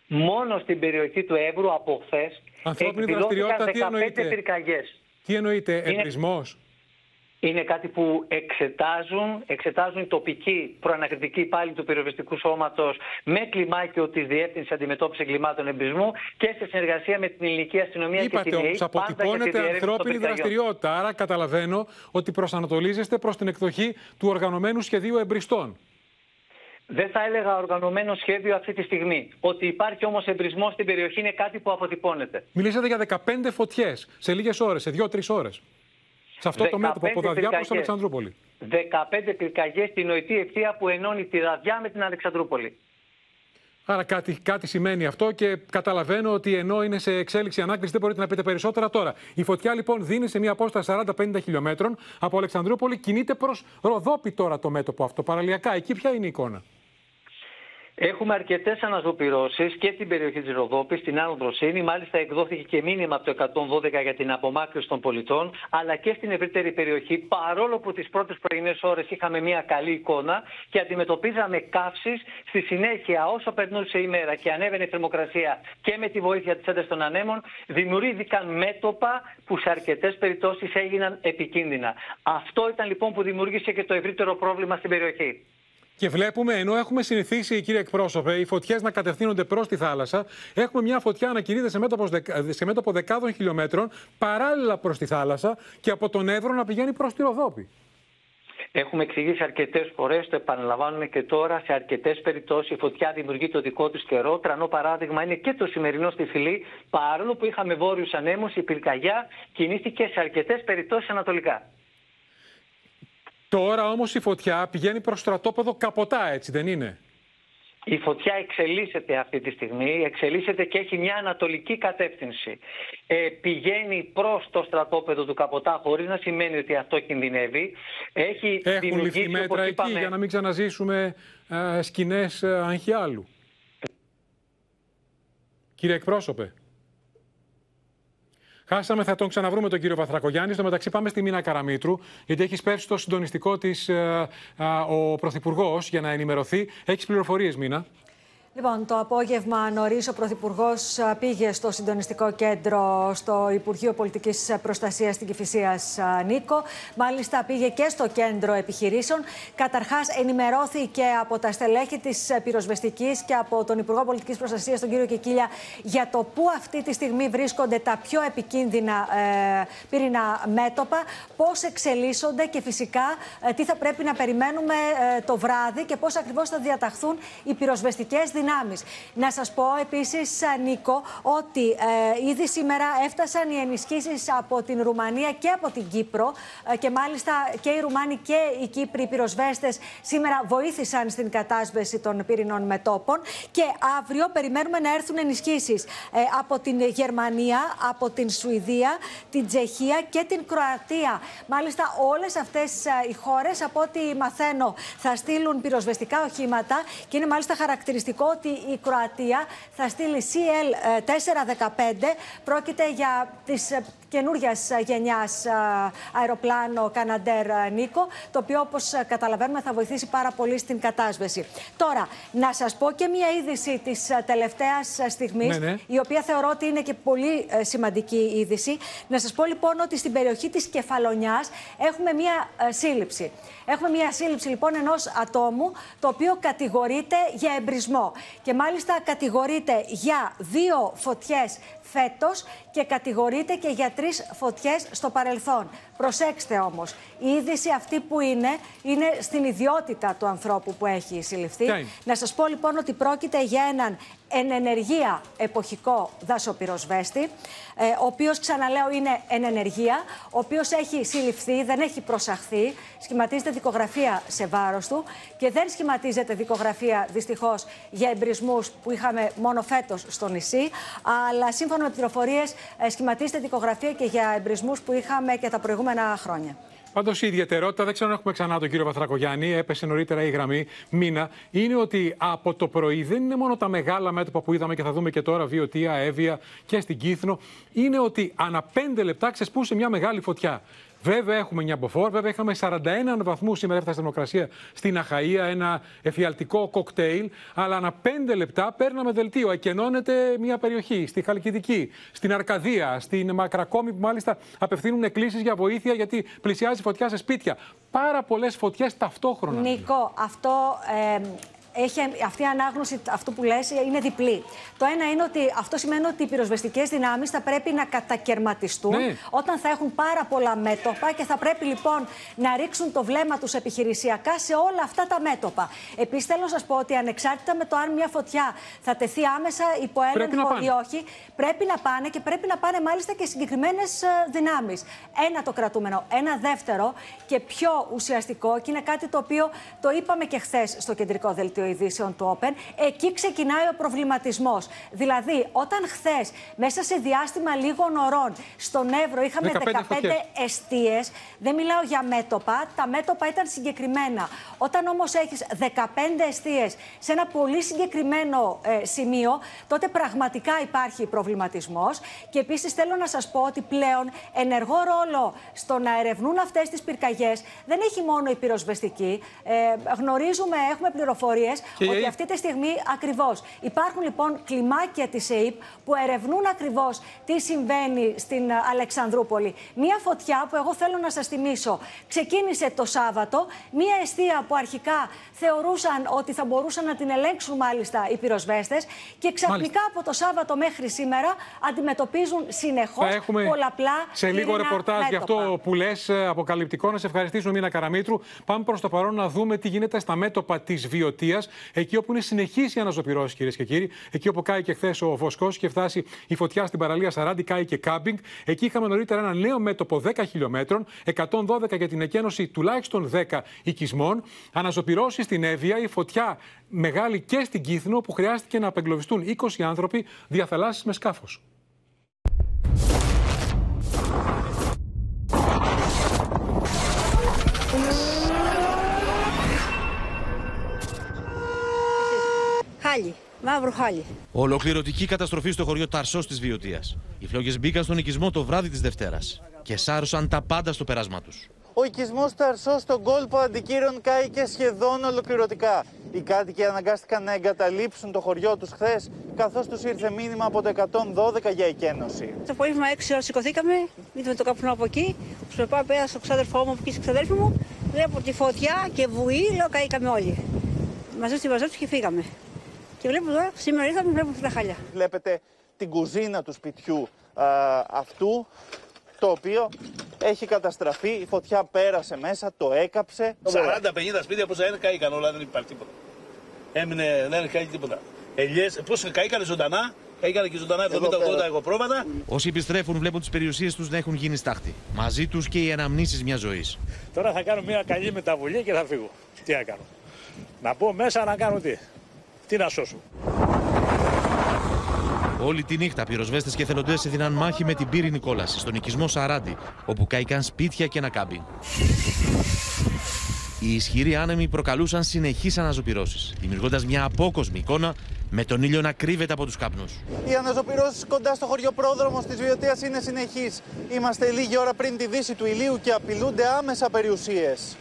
Μόνο στην περιοχή του Εύρου από χθες Ανθρώπινη δραστηριότητα, τι 15 εννοείται; πυρκαγιές. Τι εννοείται, Είναι- εμπρισμό. Είναι κάτι που εξετάζουν, εξετάζουν οι τοπικοί προανακριτικοί υπάλληλοι του πυροσβεστικού σώματος με κλιμάκιο της Διεύθυνσης Αντιμετώπισης Εγκλημάτων Εμπισμού και σε συνεργασία με την ελληνική αστυνομία και Είπατε την όμως, ΕΕ. πάντα για τη αποτυπώνεται διερεύνηση των ανθρώπινη πυρκαγιών. δραστηριότητα. Άρα καταλαβαίνω ότι προσανατολίζεστε προς την εκδοχή του οργανωμένου σχεδίου εμπριστών. Δεν θα έλεγα οργανωμένο σχέδιο αυτή τη στιγμή. Ότι υπάρχει όμως εμπρισμό στην περιοχή είναι κάτι που αποτυπώνεται. Μιλήσατε για 15 φωτιές σε λίγες ώρες, σε 2-3 ώρες. Σε αυτό το μέτωπο από Δαδιά προ Αλεξανδρούπολη. 15 πυρκαγιές στην νοητή ευθεία που ενώνει τη Δαδιά με την Αλεξανδρούπολη. Άρα κάτι, κάτι σημαίνει αυτό και καταλαβαίνω ότι ενώ είναι σε εξέλιξη ανάκριση δεν μπορείτε να πείτε περισσότερα τώρα. Η φωτιά λοιπόν δίνει σε μια απόσταση 40-50 χιλιόμετρων από Αλεξανδρούπολη, κινείται προς Ροδόπη τώρα το μέτωπο αυτό. Παραλιακά, εκεί ποια είναι η εικόνα; Έχουμε αρκετές αναζωπηρώσει και στην περιοχή της Ροδόπης, στην Άνω Δροσίνη. Μάλιστα, εκδόθηκε και μήνυμα από το 112 για την απομάκρυνση των πολιτών, αλλά και στην ευρύτερη περιοχή. Παρόλο που τις πρώτες πρωινές ώρες είχαμε μια καλή εικόνα και αντιμετωπίζαμε καύσεις, στη συνέχεια, όσο περνούσε η μέρα και ανέβαινε η θερμοκρασία και με τη βοήθεια της έντασης των ανέμων, δημιουργήθηκαν μέτωπα που σε αρκετές περιπτώσεις έγιναν επικίνδυνα. Αυτό ήταν λοιπόν που δημιούργησε και το ευρύτερο πρόβλημα στην περιοχή. Και βλέπουμε, ενώ έχουμε συνηθίσει, κύριε εκπρόσωπε, οι φωτιές να κατευθύνονται προς τη θάλασσα, έχουμε μια φωτιά να κινείται σε μέτωπος, σε μέτωπο δεκάδων χιλιόμετρων παράλληλα προς τη θάλασσα και από τον Εύρο να πηγαίνει προς τη Ροδόπη. Έχουμε εξηγήσει αρκετές φορές, το επαναλαμβάνουμε και τώρα, σε αρκετές περιπτώσεις η φωτιά δημιουργεί το δικό της καιρό. Τρανό παράδειγμα είναι και το σημερινό στη φυλή. Παρόλο που είχαμε βόρειους ανέμους, η πυρκαγιά κινήθηκε σε αρκετές περιπτώσεις ανατολικά. Τώρα όμως η φωτιά πηγαίνει προς στρατόπεδο καποτά, έτσι δεν είναι; Η φωτιά εξελίσσεται αυτή τη στιγμή, εξελίσσεται και έχει μια ανατολική κατεύθυνση. Ε, πηγαίνει προς το στρατόπεδο του Καποτά χωρίς να σημαίνει ότι αυτό κινδυνεύει. Έχει Έχουν ληφθεί μέτρα εκεί για να μην ξαναζήσουμε ε, σκηνές ε, αγχιάλου. Κύριε εκπρόσωπε. Χάσαμε, θα τον ξαναβρούμε τον κύριο Βαθρακογιάννης. Στο μεταξύ, πάμε στη Μίνα Καραμίτρου, γιατί έχεις πέσει στο συντονιστικό της ε, ο Πρωθυπουργός για να ενημερωθεί. Έχεις πληροφορίες, Μίνα; Λοιπόν, το απόγευμα νωρίς ο Πρωθυπουργός πήγε στο συντονιστικό κέντρο στο Υπουργείο Πολιτικής Προστασίας στην Κυφυσία Νίκο. Μάλιστα, πήγε και στο κέντρο επιχειρήσεων. Καταρχάς, ενημερώθηκε από τα στελέχη της πυροσβεστικής και από τον Υπουργό Πολιτικής Προστασίας, τον κύριο Κεκίλια, για το πού αυτή τη στιγμή βρίσκονται τα πιο επικίνδυνα ε, πύρινα μέτωπα, πώς εξελίσσονται και φυσικά ε, τι θα πρέπει να περιμένουμε ε, το βράδυ και πώς ακριβώς θα διαταχθούν οι πυροσβεστικές δυνατότητε να σας πω επίσης, Νίκο, ότι ε, ήδη σήμερα έφτασαν οι ενισχύσεις από την Ρουμανία και από την Κύπρο ε, και μάλιστα και οι Ρουμάνοι και οι Κύπροι πυροσβέστες σήμερα βοήθησαν στην κατάσβεση των πύρινων μετόπων. Και αύριο περιμένουμε να έρθουν ενισχύσεις ε, από την Γερμανία, από την Σουηδία, την Τσεχία και την Κροατία. Μάλιστα, όλες αυτές ε, οι χώρες, από ό,τι μαθαίνω, θα στείλουν πυροσβεστικά οχήματα και είναι μάλιστα χαρακτηριστικό ότι η Κροατία θα στείλει CL-415. Πρόκειται για τις ε, καινούργιας γενιάς αεροπλάνο Καναντέρ Νίκο, το οποίο όπως καταλαβαίνουμε θα βοηθήσει πάρα πολύ στην κατάσβεση. Τώρα, να σας πω και μία είδηση της τελευταίας στιγμής, ναι, ναι. η οποία θεωρώ ότι είναι και πολύ ε, σημαντική είδηση. Να σας πω λοιπόν ότι στην περιοχή της Κεφαλονιάς έχουμε μία ε, σύλληψη. Έχουμε μία σύλληψη λοιπόν ενός ατόμου, το οποίο κατηγορείται για εμπρισμό. Και μάλιστα κατηγορείται για δύο φωτιές φέτος και κατηγορείται και για τρεις φωτιές στο παρελθόν. Προσέξτε όμως, η είδηση αυτή που είναι, είναι στην ιδιότητα του ανθρώπου που έχει συλληφθεί. Να σας πω λοιπόν ότι πρόκειται για έναν εν ενεργεία εποχικό δασοπυροσβέστη, ε, ο οποίος ξαναλέω είναι εν ενεργεία, ο οποίος έχει συλληφθεί, δεν έχει προσαχθεί, σχηματίζεται δικογραφία σε βάρος του και δεν σχηματίζεται δικογραφία δυστυχώς για εμπρισμούς που είχαμε μόνο φέτος στο νησί, αλλά σύμφωνα με πληροφορίες ε, σχηματίζεται δικογραφία και για εμπρισμούς που είχαμε και τα προηγούμενα χρόνια. Πάντως η ιδιαιτερότητα, δεν ξέρω αν έχουμε ξανά τον κύριο Βαθρακογιάννη, έπεσε νωρίτερα η γραμμή μήνα, είναι ότι από το πρωί δεν είναι μόνο τα μεγάλα μέτωπα που είδαμε και θα δούμε και τώρα, Βιωτία, Εύβοια και στην Κύθνο, είναι ότι ανά πέντε λεπτά ξεσπούσε μια μεγάλη φωτιά. Βέβαια έχουμε μια μποφόρ, βέβαια είχαμε 41 βαθμούς σήμερα έφτασε θερμοκρασία στην Αχαία, ένα εφιαλτικό κοκτέιλ, αλλά ανά 5 λεπτά παίρναμε δελτίο. Εκενώνεται μια περιοχή, στη Χαλκιδική, στην Αρκαδία, στην Μακρακόμη, που μάλιστα απευθύνουν εκκλήσεις για βοήθεια γιατί πλησιάζει φωτιά σε σπίτια. Πάρα πολλές φωτιές ταυτόχρονα. Νίκο, αυτό. Ε έχει αυτή η ανάγνωση αυτού που λες είναι διπλή. Το ένα είναι ότι αυτό σημαίνει ότι οι πυροσβεστικές δυνάμεις θα πρέπει να κατακαιρματιστούν Ναι. όταν θα έχουν πάρα πολλά μέτωπα και θα πρέπει λοιπόν να ρίξουν το βλέμμα τους επιχειρησιακά σε όλα αυτά τα μέτωπα. Επίσης θέλω να σας πω ότι ανεξάρτητα με το αν μια φωτιά θα τεθεί άμεσα υπό Πρέπει να έλεγχο πάνε. ή όχι, πρέπει να πάνε και πρέπει να πάνε μάλιστα και συγκεκριμένες δυνάμεις. Ένα το κρατούμενο. Ένα δεύτερο και πιο ουσιαστικό, και είναι κάτι το οποίο το είπαμε και χθες στο κεντρικό δελτίο ειδήσεων του Open, εκεί ξεκινάει ο προβληματισμός. Δηλαδή, όταν χθες, μέσα σε διάστημα λίγων ωρών, στον Εύρο είχαμε 15 15, φωτιές. εστίε, δεν μιλάω για μέτωπα, τα μέτωπα ήταν συγκεκριμένα. Όταν όμως έχεις 15 εστίε σε ένα πολύ συγκεκριμένο ε, σημείο, τότε πραγματικά υπάρχει προβληματισμός. Και επίσης θέλω να σας πω ότι πλέον ενεργό ρόλο στο να ερευνούν αυτές τις πυρκαγιές δεν έχει μόνο η πυροσβεστική. Ε, γνωρίζουμε, έχουμε πληροφορίες Και η ότι ΑΕΠ. αυτή τη στιγμή ακριβώς υπάρχουν λοιπόν κλιμάκια της ΕΕΠ που ερευνούν ακριβώς τι συμβαίνει στην ε, Αλεξανδρούπολη. Μία φωτιά που εγώ θέλω να σας θυμίσω ξεκίνησε το Σάββατο. Μία αιστεία που αρχικά θεωρούσαν ότι θα μπορούσαν να την ελέγξουν μάλιστα οι πυροσβέστες και ξαφνικά Μάλιστα. από το Σάββατο μέχρι σήμερα αντιμετωπίζουν συνεχώς Θα έχουμε πολλαπλά σε λίγο πυρηνά ρεπορτάζ για μέτωπα. αυτό που λες, αποκαλυπτικό. Να σε ευχαριστήσουμε, Μίνα Καραμίτρου. Πάμε προς το παρόν να δούμε τι γίνεται στα μέτωπα της Βιωτίας, εκεί όπου είναι συνεχής η αναζωπηρώση, κυρίες και κύριοι. Εκεί όπου κάει και χθες ο Βοσκός και φτάσει η φωτιά στην παραλία Σαράντι, κάει και κάμπινγκ. Εκεί είχαμε νωρίτερα ένα νέο μέτωπο 10 χιλιόμετρων, 112 για την εκένωση τουλάχιστον 10 οικισμών. Αναζωπηρώσεις στην Εύβοια, η φωτιά μεγάλη και στην Κύθνο, που χρειάστηκε να απεγκλωβιστούν 20 άνθρωποι διαθαλάσσεις με σκάφος. Χάλι, μαύρο χάλι. Ολοκληρωτική καταστροφή στο χωριό Ταρσός της Βιωτίας. Οι φλόγες μπήκαν στον οικισμό το βράδυ της Δευτέρας και σάρωσαν τα πάντα στο πέρασμά τους. Ο οικισμός Ταρσός στον κόλπο αντικείρων κάηκε σχεδόν ολοκληρωτικά. Οι κάτοικοι αναγκάστηκαν να εγκαταλείψουν το χωριό τους χθες, καθώς τους ήρθε μήνυμα από το 112 για εκένωση. Το απόγευμα 6 ώρα σηκωθήκαμε, είδαμε το καπνό από εκεί. Στο πάω πέρα στο ξάδερφό μου, από εκεί στην ξαδέρφη μου. Βλέπω τη φωτιά και βουή, λέω καήκαμε όλοι. Μαζί στη βαζότη και φύγαμε. Και βλέπω εδώ, σήμερα ήρθαμε, βλέπω αυτά τα χάλια. Βλέπετε την κουζίνα του σπιτιού α, αυτού, το οποίο έχει καταστραφεί. Η φωτιά πέρασε μέσα, το έκαψε. 40-50 σπίτια που δεν καήκαν όλα, δεν υπάρχει τίποτα. Έμεινε, δεν καεί τίποτα. Ελιές, πώς καήκανε ζωντανά, καήκανε και ζωντανά 70-80 εγωπρόβατα. Όσοι επιστρέφουν βλέπουν τις περιουσίες τους να έχουν γίνει στάχτη. Μαζί τους και οι αναμνήσεις μιας ζωής. Τώρα θα κάνω μια καλή μεταβολή και θα φύγω. Τι να κάνω. Να μπω μέσα να κάνω τι. Τι να σώσω. Όλη τη νύχτα πυροσβέστες και θελοντές έδιναν μάχη με την πύρινη κόλαση στον οικισμό Σαράντι, όπου κάηκαν σπίτια και ένα κάμπινγκ. Οι ισχυροί άνεμοι προκαλούσαν συνεχείς αναζωπηρώσεις, δημιουργώντας μια απόκοσμη εικόνα με τον ήλιο να κρύβεται από τους καπνούς. Οι αναζωπηρώσεις κοντά στο χωριό πρόδρομο της Βιωτία είναι συνεχείς. Είμαστε λίγη ώρα πριν τη δύση του ηλίου και απειλούνται άμεσα περιουσίες.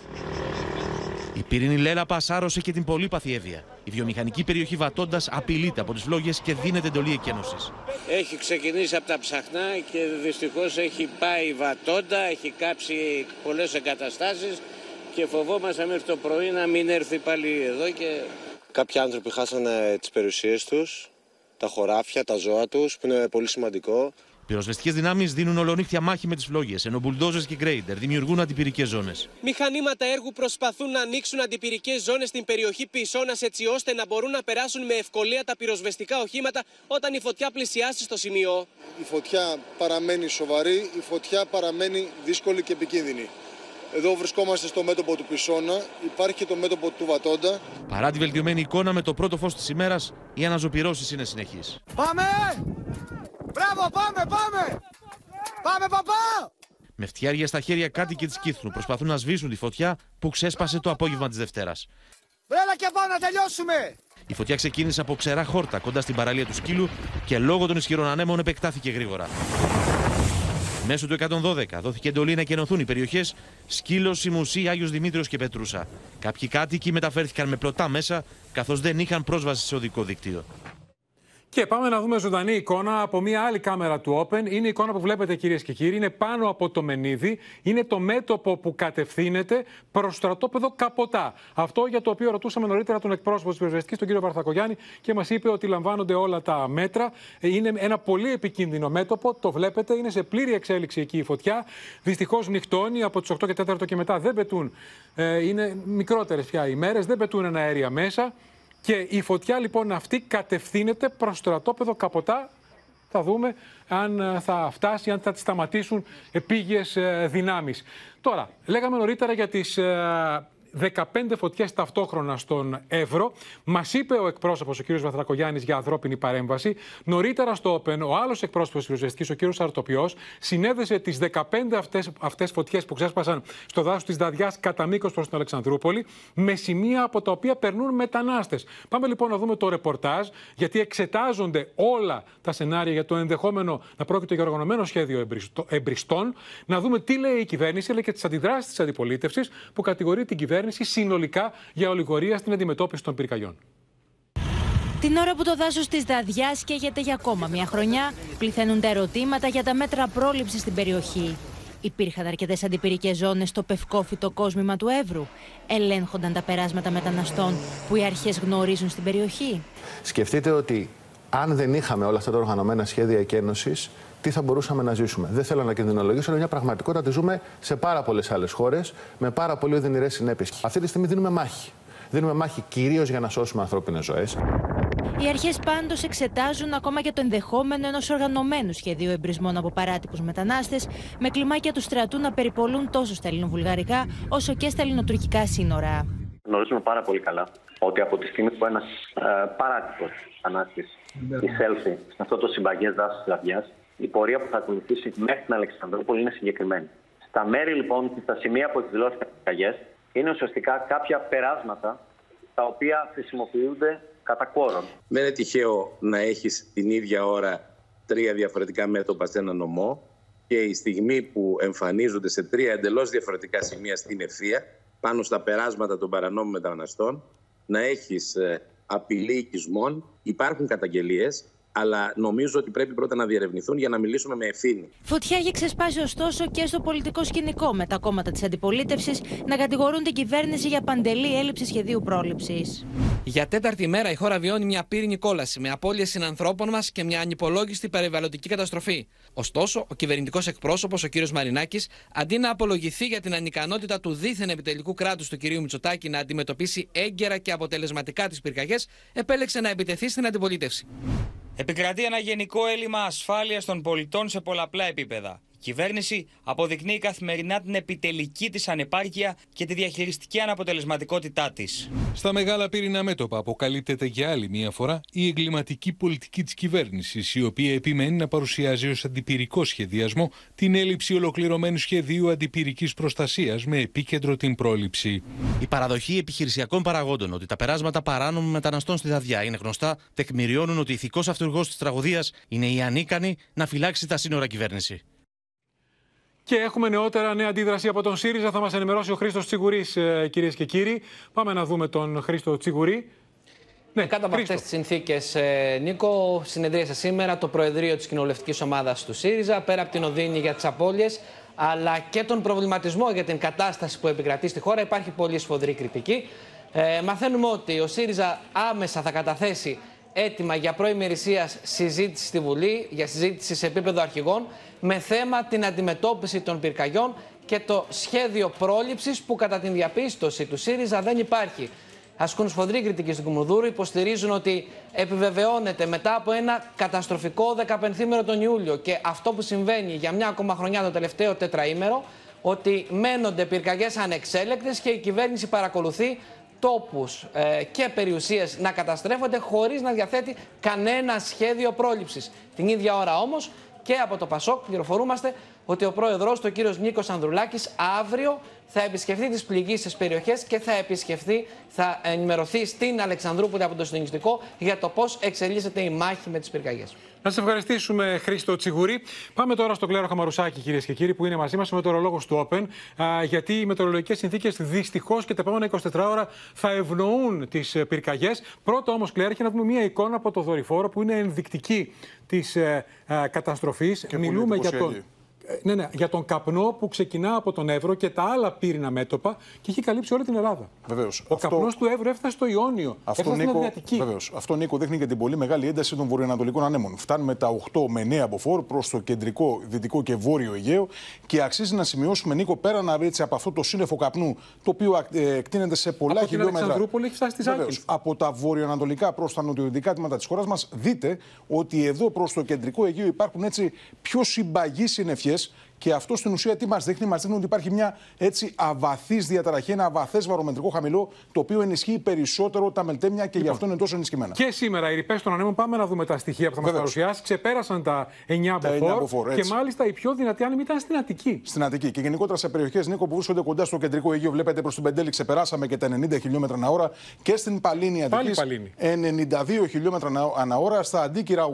Η πυρηνή λέλαπα σάρωσε και την πολύπαθη Εύβοια. Η βιομηχανική περιοχή Βατώντας απειλείται από τις φλόγες και δίνεται εντολή εκένωσης. Έχει ξεκινήσει από τα ψαχνά και δυστυχώς έχει πάει βατόντα, έχει κάψει πολλές εγκαταστάσεις και φοβόμαστε μέχρι το πρωί να μην έρθει πάλι εδώ και Κάποιοι άνθρωποι χάσανε τις περιουσίες τους, τα χωράφια, τα ζώα τους, που είναι πολύ σημαντικό. Πυροσβεστικές δυνάμεις δίνουν ολονύχτια μάχη με τις φλόγες, ενώ μπουλντόζες και γκρέιντερ δημιουργούν αντιπυρικές ζώνες. Μηχανήματα έργου προσπαθούν να ανοίξουν αντιπυρικές ζώνες στην περιοχή Πισώνα έτσι ώστε να μπορούν να περάσουν με ευκολία τα πυροσβεστικά οχήματα όταν η φωτιά πλησιάσει στο σημείο. Η φωτιά παραμένει σοβαρή, η φωτιά παραμένει δύσκολη και επικίνδυνη. Εδώ βρισκόμαστε στο μέτωπο του Πισώνα, υπάρχει και το μέτωπο του Βατόντα. Παρά τη βελτιωμένη εικόνα με το πρώτο φως της ημέρας, οι αναζωπηρώσεις είναι συνεχείς. Πάμε! Μπράβο, πάμε, πάμε! Πάμε, παπά! Με φτιάρια στα χέρια κάτοικοι τη Κύθνου προσπαθούν να σβήσουν τη φωτιά που ξέσπασε το απόγευμα της Δευτέρας. Έλα και πάμε να τελειώσουμε! Η φωτιά ξεκίνησε από ξερά χόρτα κοντά στην παραλία του Σκύλου και λόγω των ισχυρών ανέμων επεκτάθηκε γρήγορα. Μέσω του 112 δόθηκε εντολή να εκενωθούν οι περιοχές Σκύλος, Σιμουσί, Άγιος Δημήτριος και Πετρούσα. Κάποιοι κάτοικοι μεταφέρθηκαν με πλωτά μέσα, καθώς δεν είχαν πρόσβαση σε οδικό δίκτυο. Και πάμε να δούμε ζωντανή εικόνα από μια άλλη κάμερα του Open. Είναι η εικόνα που βλέπετε κυρίες και κύριοι. Είναι πάνω από το Μενίδη. Είναι το μέτωπο που κατευθύνεται προς στρατόπεδο Καποτά. Αυτό για το οποίο ρωτούσαμε νωρίτερα τον εκπρόσωπο της πυροσβεστική, τον κύριο Βαρθακογιάννη, και μας είπε ότι λαμβάνονται όλα τα μέτρα. Είναι ένα πολύ επικίνδυνο μέτωπο. Το βλέπετε. Είναι σε πλήρη εξέλιξη εκεί η φωτιά. Δυστυχώς νυχτώνει από τις 8 και 4 και μετά δεν πετούν. Ε, είναι μικρότερες πια οι μέρες. Δεν πετούν ένα αέρια μέσα. Και η φωτιά λοιπόν αυτή κατευθύνεται προς στρατόπεδο Καποτά. Θα δούμε αν ε, θα φτάσει, αν θα τη σταματήσουν επίγειες ε, δυνάμεις. Τώρα, λέγαμε νωρίτερα για τις ε, 15 φωτιές ταυτόχρονα στον Εύρο. Μας είπε ο εκπρόσωπος, ο κ. Βαθρακογιάννης, για ανθρώπινη παρέμβαση. Νωρίτερα στο Open, ο άλλος εκπρόσωπος της πυροσβεστική, ο κ. Αρτοπιό, συνέδεσε τις 15 αυτές φωτιές που ξέσπασαν στο δάσος της Δαδιά κατά μήκος προς την Αλεξανδρούπολη, με σημεία από τα οποία περνούν μετανάστες. Πάμε λοιπόν να δούμε το ρεπορτάζ, γιατί εξετάζονται όλα τα σενάρια για το ενδεχόμενο να πρόκειται για οργανωμένο σχέδιο εμπριστών. Να δούμε τι λέει η κυβέρνηση, αλλά και τις αντιδράσεις της αντιπολίτευσης που κατηγορεί την κυβέρνηση κυβέρνηση συνολικά για ολιγορία στην αντιμετώπιση των πυρκαγιών. Την ώρα που το δάσος της Δαδιά καίγεται για ακόμα μια χρονιά, πληθαίνουν ερωτήματα για τα μέτρα πρόληψης στην περιοχή. Υπήρχαν αρκετές αντιπυρικές ζώνες στο πευκόφυτο κόσμημα του Εύρου. Ελέγχονταν τα περάσματα μεταναστών που οι αρχές γνωρίζουν στην περιοχή. Σκεφτείτε ότι αν δεν είχαμε όλα αυτά τα οργανωμένα σχέδια εκένωσης, τι θα μπορούσαμε να ζήσουμε. Δεν θέλω να κινδυνολογήσω, αλλά μια πραγματικότητα τη ζούμε σε πάρα πολλές άλλες χώρες με πάρα πολύ οδυνηρές συνέπειες. Αυτή τη στιγμή δίνουμε μάχη. Δίνουμε μάχη κυρίως για να σώσουμε ανθρώπινες ζωές. Οι αρχές πάντως εξετάζουν ακόμα και το ενδεχόμενο ενός οργανωμένου σχεδίου εμπρισμών από παράτυπους μετανάστες, με κλιμάκια του στρατού να περιπολούν τόσο στα ελληνοβουλγαρικά όσο και στα ελληνοτουρκικά σύνορα. Γνωρίζουμε πάρα πολύ καλά ότι από τη στιγμή που ένας ε, παράτυπος μετανάστη εισέλθει σε αυτό το συμπαγές δάσο της Λαβιά, η πορεία που θα ακολουθήσει μέχρι την Αλεξανδρούπολη είναι συγκεκριμένη. Στα μέρη λοιπόν και στα σημεία που εκδηλώθηκαν οι είναι ουσιαστικά κάποια περάσματα τα οποία χρησιμοποιούνται κατά κόρον. Δεν είναι τυχαίο να έχεις την ίδια ώρα τρία διαφορετικά μέτωπα σε ένα νομό και η στιγμή που εμφανίζονται σε τρία εντελώς διαφορετικά σημεία στην ευθεία, πάνω στα περάσματα των παρανόμων μεταναστών, να έχεις ε, απειλή οικισμών. Υπάρχουν καταγγελίες αλλά νομίζω ότι πρέπει πρώτα να διερευνηθούν για να μιλήσουμε με ευθύνη. Φωτιά έχει ξεσπάσει ωστόσο και στο πολιτικό σκηνικό, με τα κόμματα της αντιπολίτευσης να κατηγορούν την κυβέρνηση για παντελή έλλειψη σχεδίου πρόληψης. Για τέταρτη μέρα η χώρα βιώνει μια πύρινη κόλαση με απώλειες συνανθρώπων μας και μια ανυπολόγιστη περιβαλλοντική καταστροφή. Ωστόσο, ο κυβερνητικός εκπρόσωπος, ο κ. Μαρινάκης, αντί να απολογηθεί για την ανικανότητα του δίθεν επιτελικού κράτους του κ. Μητσοτάκη να αντιμετωπίσει έγκαιρα και αποτελεσματικά τις πυρκαγιές, επέλεξε να επιτεθεί στην αντιπολίτευση. Επικρατεί ένα γενικό έλλειμμα ασφάλειας των πολιτών σε πολλαπλά επίπεδα κυβέρνηση αποδεικνύει καθημερινά την επιτελική της ανεπάρκεια και τη διαχειριστική αναποτελεσματικότητά της. Στα μεγάλα πύρινα μέτωπα αποκαλύπτεται για άλλη μία φορά η εγκληματική πολιτική της κυβέρνησης, η οποία επιμένει να παρουσιάζει ως αντιπυρικό σχεδιασμό την έλλειψη ολοκληρωμένου σχεδίου αντιπυρικής προστασίας με επίκεντρο την πρόληψη. Η παραδοχή επιχειρησιακών παραγόντων ότι τα περάσματα παράνομων μεταναστών στη Δαδιά είναι γνωστά, τεκμηριώνουν ότι ηθικός αυτούργος της τραγωδίας είναι η ανίκανη να φυλάξει τα σύνορα κυβέρνηση. Και έχουμε νεότερα νέα αντίδραση από τον ΣΥΡΙΖΑ. Θα μας ενημερώσει ο Χρήστος Τσιγουρής, ε, κυρίες και κύριοι. Πάμε να δούμε τον Χρήστο Τσιγουρή. Ναι, Κάτω από αυτές τις συνθήκες, ε, Νίκο, συνεδρίασε σήμερα το Προεδρείο της Κοινοβουλευτικής Ομάδας του ΣΥΡΙΖΑ. Πέρα από την οδύνη για τις απώλειες, αλλά και τον προβληματισμό για την κατάσταση που επικρατεί στη χώρα, υπάρχει πολύ σφοδρή κριτική. Ε, μαθαίνουμε ότι ο ΣΥΡΙΖΑ άμεσα θα καταθέσει έτοιμα για προημερησία συζήτηση στη Βουλή, για συζήτηση σε επίπεδο αρχηγών, με θέμα την αντιμετώπιση των πυρκαγιών και το σχέδιο πρόληψης που κατά την διαπίστωση του ΣΥΡΙΖΑ δεν υπάρχει. Ασκούν σφοδρή κριτική στην Κουμουνδούρου, υποστηρίζουν ότι επιβεβαιώνεται μετά από ένα καταστροφικό 15ήμερο τον Ιούλιο και αυτό που συμβαίνει για μια ακόμα χρονιά το τελευταίο τετραήμερο, ότι μένονται πυρκαγιές ανεξέλεκτες και η κυβέρνηση παρακολουθεί τόπους ε, και περιουσίες να καταστρέφονται χωρίς να διαθέτει κανένα σχέδιο πρόληψης. Την ίδια ώρα όμως και από το Πασόκ πληροφορούμαστε ότι ο πρόεδρος του, ο κύριος Νίκος Ανδρουλάκης, αύριο θα επισκεφθεί τις πληγήσεις περιοχές και θα επισκεφθεί, θα ενημερωθεί στην Αλεξανδρούπολη από το συντονιστικό για το πώς εξελίσσεται η μάχη με τις πυρκαγιές. Να σας ευχαριστήσουμε, Χρήστο Τσιγουρή. Πάμε τώρα στο Κλέρο Χαμαρουσάκη, κυρίες και κύριοι, που είναι μαζί μας, ο μετεωρολόγος του Open. Α, γιατί οι μετεωρολογικές συνθήκες δυστυχώς και τα επόμενα 24 ώρα θα ευνοούν τις πυρκαγιές. Πρώτα όμως, Κλέρο, να δούμε μια εικόνα από το δορυφόρο που είναι ενδεικτική της ε, καταστροφής. Μιλούμε για τον. Ε, ναι, ναι, για τον καπνό που ξεκινά από τον Εύρο και τα άλλα πύρινα μέτωπα και έχει καλύψει όλη την Ελλάδα. Βεβαίως. Ο αυτό... καπνός του Εύρου έφτασε στο Ιόνιο. Αυτό, έφτασε Νίκο, στην βεβαίως. Αυτό, Νίκο, δείχνει και την πολύ μεγάλη ένταση των βορειοανατολικών ανέμων. Φτάνουμε τα 8 με 9 από φόρ προς το κεντρικό, δυτικό και βόρειο Αιγαίο και αξίζει να σημειώσουμε, Νίκο, πέραν έτσι, από αυτό το σύννεφο καπνού, το οποίο ε, εκτείνεται σε πολλά από χιλιόμετρα. Την έχει φτάσει στις Από τα βορειοανατολικά προς τα νοτιοδυτικά τμήματα της χώρας μας, δείτε ότι εδώ προς το κεντρικό Αιγαίο υπάρχουν έτσι πιο συμπαγεί συννεφιέ this και αυτό στην ουσία τι μας δείχνει, μας δείχνει ότι υπάρχει μια έτσι αβαθής διαταραχή, ένα αβαθές βαρομετρικό χαμηλό, το οποίο ενισχύει περισσότερο τα μελτέμια και λοιπόν, γι' αυτό είναι τόσο ενισχυμένα. Και σήμερα οι ρηπές των ανέμων, πάμε να δούμε τα στοιχεία που θα μας παρουσιάσει. Ξεπέρασαν τα 9 μποφόρ και μάλιστα η πιο δυνατή άνεμη ήταν στην Αττική. Στην Αττική. Και γενικότερα σε περιοχές Νίκο που βρίσκονται κοντά στο κεντρικό Αιγαίο, βλέπετε προς την Πεντέλη ξεπεράσαμε και τα 90 χιλιόμετρα ανά ώρα. Και στην Παλίνη Αττικής 92 χιλιόμετρα ανά ώρα, στα Αντίκυρα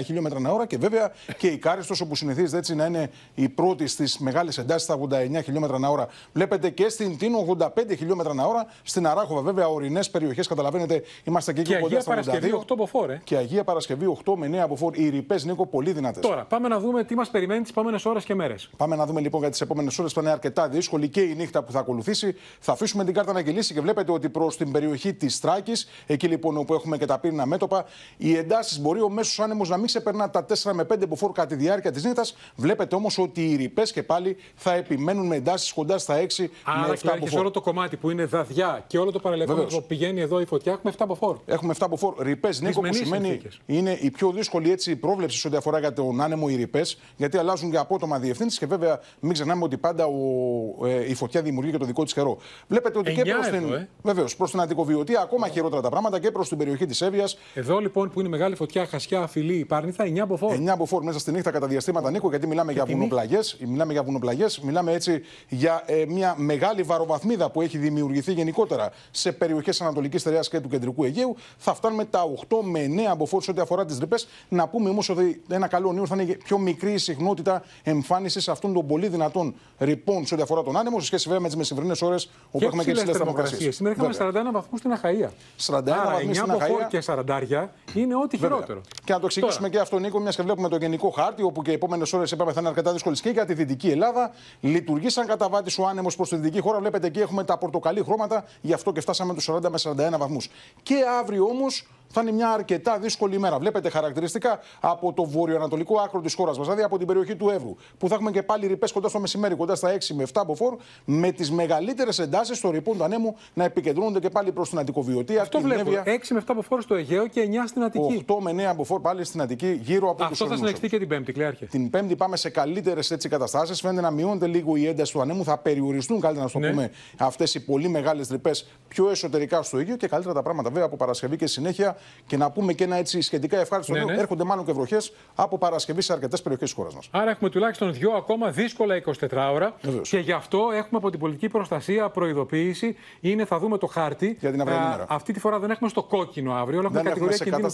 89 χιλιόμετρα ανά ώρα. Και βέβαια και η Κάριστος όπου συνηθίζεται έτσι να είναι η πρώτη στις μεγάλες εντάσεις, στα 89 χιλιόμετρα ανά ώρα. Βλέπετε και στην Τίνο 85 χιλιόμετρα ανά ώρα. Στην Αράχοβα, βέβαια, ορεινές περιοχές, καταλαβαίνετε, είμαστε εκεί και, κοντά στα 82. 8 μποφόρ, ε. Και Αγία Παρασκευή 8 με 9 μποφόρ. Οι ρηπές, Νίκο, πολύ δυνατές. Τώρα, πάμε να δούμε τι μας περιμένει τις επόμενες ώρες και μέρες. Πάμε να δούμε λοιπόν για τις επόμενες ώρες που είναι αρκετά δύσκολη και η νύχτα που θα ακολουθήσει. Θα αφήσουμε την κάρτα να κυλήσει και βλέπετε ότι προς την περιοχή της Τράκη, εκεί λοιπόν όπου έχουμε και τα πύρινα μέτωπα, οι εντάσεις μπορεί ο μέσος άνεμος να μην ξεπερνά τα 4 με 5 μποφόρ κατά τη διάρκεια της νύχτας. Βλέπετε όμως ότι οι ρηπές και πάλι θα επιμένουν με εντάσεις κοντά στα 6 Άρα, με 7 από σε όλο το κομμάτι που είναι δαδιά και όλο το παρελθόν που πηγαίνει εδώ η φωτιά, έχουμε 7 από φόρ. Έχουμε 7 από φόρ. Ρηπές, Νίκο, που σημαίνει συνθήκες. είναι η πιο δύσκολη έτσι, πρόβλεψη σε ό,τι αφορά για τον άνεμο οι ρηπές, γιατί αλλάζουν και απότομα διευθύνσεις και βέβαια μην ξεχνάμε ότι πάντα ο, ε, η φωτιά δημιουργεί και το δικό της καιρό. Βλέπετε ότι και προς την, ε. βεβαίως, προς την Αττικοβιωτία ακόμα χειρότερα τα πράγματα και προς την περιοχή της Εύβοιας. Εδώ λοιπόν που είναι μεγάλη φωτιά, χασιά, αφιλή, υπάρνηθα 9 από φόρ. 9 από φόρ μέσα στη νύχτα κατά διαστήματα, Νίκο, γιατί μιλάμε για βουνοπλαγιές. Μιλάμε για βουνοπλαγιές, μιλάμε έτσι για ε, μια μεγάλη βαροβαθμίδα που έχει δημιουργηθεί γενικότερα σε περιοχές Ανατολικής Θεραία και του Κεντρικού Αιγαίου. Θα φτάνουμε τα 8 με 9 από φόρου ό,τι αφορά τις ρηπές. Να πούμε όμως ότι ένα καλό νέο θα είναι πιο μικρή η συχνότητα εμφάνισης αυτών των πολύ δυνατών ρηπών σε ό,τι αφορά τον άνεμο, σε σχέση βέβαια με τις μεσημβρινές ώρες όπου έχουμε και ψηλές θερμοκρασίες. Σήμερα είχαμε 41 βαθμούς στην Αχαία. 41 βαθμού στην Αχαία. και 40 είναι ό,τι χειρότερο. Και να το εξηγήσουμε και αυτό, Νίκο, μιας και βλέπουμε το γενικό χάρτη, όπου και οι επόμενες ώρες είπαμε θα είναι αρκετά δύσκολε και για τη Δυτική Ελλάδα. Λειτουργεί σαν καταβάτης ο άνεμος προς τη δυτική χώρα. Βλέπετε εκεί έχουμε τα πορτοκαλί χρώματα, γι' αυτό και φτάσαμε τους 40 με 41 βαθμούς. Και αύριο όμως θα είναι μια αρκετά δύσκολη ημέρα. Βλέπετε χαρακτηριστικά από το βορειοανατολικό άκρο της χώρας μας, δηλαδή από την περιοχή του Εύρου, που θα έχουμε και πάλι ρηπές κοντά στο μεσημέρι, κοντά στα 6 με 7 από φόρ, με τις μεγαλύτερες εντάσεις των ρηπών του ανέμου να επικεντρώνονται και πάλι προς την Αττικοβιωτία. Αυτό βλέπω. 6 με 7 από φόρ στο Αιγαίο και 9 στην Αττική. 8 με 9 από φόρ πάλι στην Αττική, γύρω από Αυτό θα συνεχιστεί και την Πέμπτη, Κλέαρχε. Την Πέμπτη πάμε σε καλύτερες καταστάσεις. Φαίνεται να μειώνεται λίγο η ένταση του ανέμου, θα περιοριστούν καλύτερα να το ναι. πούμε αυτές οι πολύ μεγάλες ρηπές πιο εσωτερικά στο ίδιο και καλύτερα τα πράγματα βέβαια από Παρασκευή και συνέχεια και να πούμε και ένα έτσι σχετικά ευχάριστο ναι, ναι. έρχονται μάλλον και βροχές από Παρασκευή σε αρκετές περιοχές της χώρας μας. Άρα έχουμε τουλάχιστον δύο ακόμα δύσκολα 24 ώρα Βεβαίως. και γι' αυτό έχουμε από την πολιτική προστασία προειδοποίηση. Είναι, θα δούμε το χάρτη. Για την αυριανή μέρα. Αυτή τη φορά δεν έχουμε στο κόκκινο αύριο, αλλά έχουμε κατηγορία κινδύνου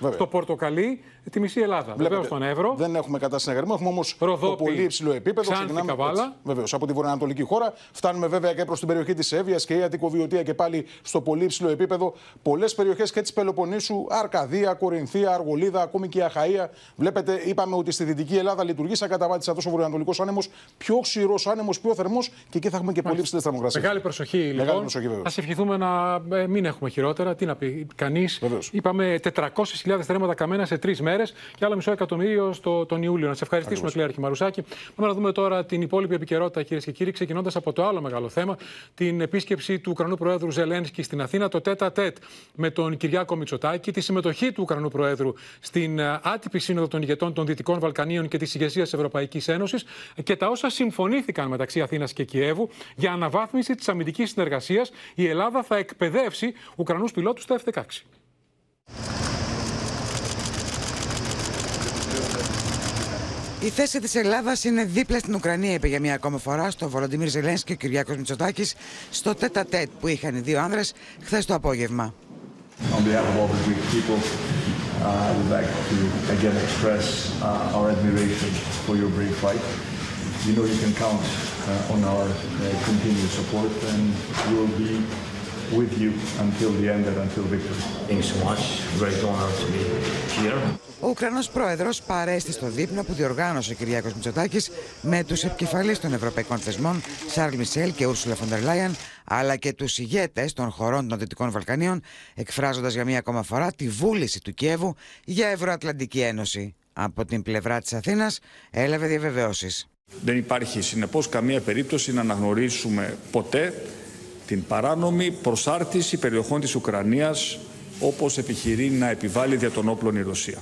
4 στο πορτοκαλί, τη μισή Ελλάδα. Βεβαίως στον Εύρο. Δεν έχουμε κατά συναγερμό, έχουμε όμως το πολύ υψηλό επίπεδο. Ξεκινάμε Βεβαίως από τη βορειοανατολική χώρα. Φτάνουμε βέβαια και προς την περιοχή της Εύβοια και η Αττικοβιωτία και πάλι στο πολύ υψηλό επίπεδο. Πολλές περιοχές και τη Πελοποννήσου, Αρκαδία, Κορινθία, Αργολίδα, ακόμη και η Αχαία. Βλέπετε, είπαμε ότι στη Δυτική Ελλάδα λειτουργεί σαν καταβάτης αυτός ο βορειοανατολικός άνεμος, πιο ξηρός άνεμος, πιο θερμός και εκεί θα έχουμε και πολύ ψηλές θερμοκρασίες. Μεγάλη προσοχή, λοιπόν. Μεγάλη προσοχή, βέβαια. Α ευχηθούμε να ε, μην έχουμε χειρότερα. Τι να πει κανείς. Είπαμε 400.000 θέρματα καμένα σε τρεις μέρες και άλλο μισό εκατομμύριο στο, τον Ιούλιο. Να σε ευχαριστήσουμε, Κλέαρχη Μαρουσάκη. Πάμε να δούμε τώρα την υπόλοιπη επικαιρότητα, κυρίες και κύριοι, ξεκινώντας από το άλλο μεγάλο θέμα, την επίσκεψη του Ουκρανού Προέδρου Ζελένσκι στην Αθήνα, το τέτα τέτ με τον Κυριάκο Μητσοτάκη, τη συμμετοχή του Ουκρανού Προέδρου στην ε, άτυπη σύνοδο των ηγετών των Δυτικών Βαλκανίων και της ηγεσίας Ευρωπαϊκής Ένωσης και τα όσα συμφωνήθηκαν μεταξύ Αθήνας και Κιέβου για αναβάθμιση της αμυντικής συνεργασίας. Η Ελλάδα θα εκπαιδεύσει Ουκρανούς πιλότους στα F-16. Η Η θέση της Ελλάδας είναι δίπλα στην Ουκρανία, είπε για μία ακόμα φορά στο Βολοντιμίρ Ζελένσκι και ο Κυριάκος Μητσοτάκης στο τέτα τέτ που είχαν οι δύο άνδρες χθες το απόγευμα. On behalf of all the Greek people, uh, I would like to again express uh, our admiration for your brave fight. You know you can count uh, on our uh, continued support and we'll be with you until the end and until victory. Thanks so much. Great honor to be here. Ο Ουκρανός πρόεδρος παρέστη στο δείπνο που διοργάνωσε ο Κυριάκος Μητσοτάκης με τους επικεφαλείς των ευρωπαϊκών θεσμών Σαρλ Μισελ και Ούρσουλα Φοντερ Λάιαν αλλά και τους ηγέτες των χωρών των Δυτικών Βαλκανίων εκφράζοντας για μία ακόμα φορά τη βούληση του Κιέβου για Ευρωατλαντική Ένωση. Από την πλευρά της Αθήνας έλαβε διαβεβαιώσεις. Δεν υπάρχει συνεπώς καμία περίπτωση να αναγνωρίσουμε ποτέ την παράνομη προσάρτηση περιοχών της Ουκρανίας όπως επιχειρεί να επιβάλλει δια των όπλων η Ρωσία.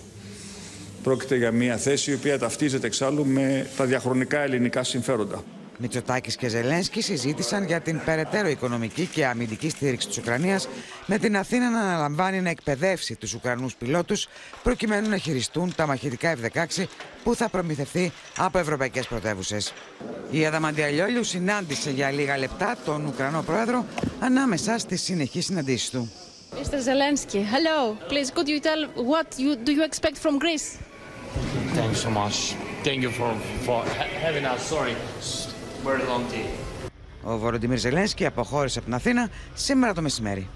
Πρόκειται για μια θέση η οποία ταυτίζεται εξάλλου με τα διαχρονικά ελληνικά συμφέροντα. Μητσοτάκης και Ζελένσκι συζήτησαν για την περαιτέρω οικονομική και αμυντική στήριξη της Ουκρανίας, με την Αθήνα να αναλαμβάνει να εκπαιδεύσει τους Ουκρανούς πιλότους προκειμένου να χειριστούν τα μαχητικά F-16 που θα προμηθευτεί από ευρωπαϊκές πρωτεύουσες. Η Αδαμαντιαλιόλιου συνάντησε για λίγα λεπτά τον Ουκρανό πρόεδρο ανάμεσα στις συνεχείς συναντήσεις του. Mr. Zelensky, hello. Please, could you tell what you do you expect from Greece? Thanks so much. Thank you for, for having us. Sorry. Ο Βοροντιμίρ Ζελένσκι αποχώρησε από την Αθήνα σήμερα το μεσημέρι.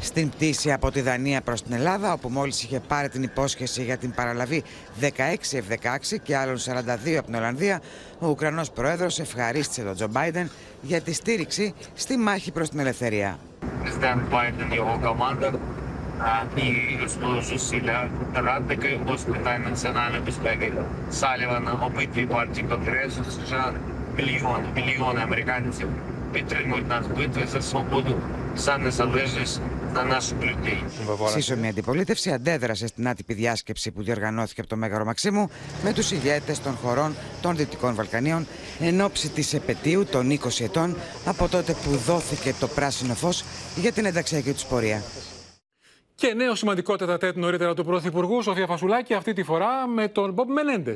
Στην πτήση από τη Δανία προς την Ελλάδα, όπου μόλις είχε πάρει την υπόσχεση για την παραλαβή 16-16 και άλλων 42 από την Ολλανδία, ο Ουκρανός Πρόεδρος ευχαρίστησε τον Τζο Μπάιντεν για τη στήριξη στη μάχη προς την ελευθερία. Stand by the і свої зусилля радники з питань національної безпеки Салівана, обидві партії Конгресу США, мільйони, мільйони американців підтримують нас в битві за свободу, за незалежність, за наших людей. Σύσσωμη αντιπολίτευση αντέδρασε στην άτυπη διάσκεψη που διοργανώθηκε από το Μέγαρο Μαξίμου με τους ηγέτες των χωρών των Δυτικών Βαλκανίων εν ώψη της επαιτίου των 20 ετών από τότε που δόθηκε το πράσινο φως για την ενταξιακή τους πορεία. Και νέο σημαντικό τετατέτ νωρίτερα του Πρωθυπουργού Σοφία Φασουλάκη, αυτή τη φορά με τον Μπομπ Μενέντε.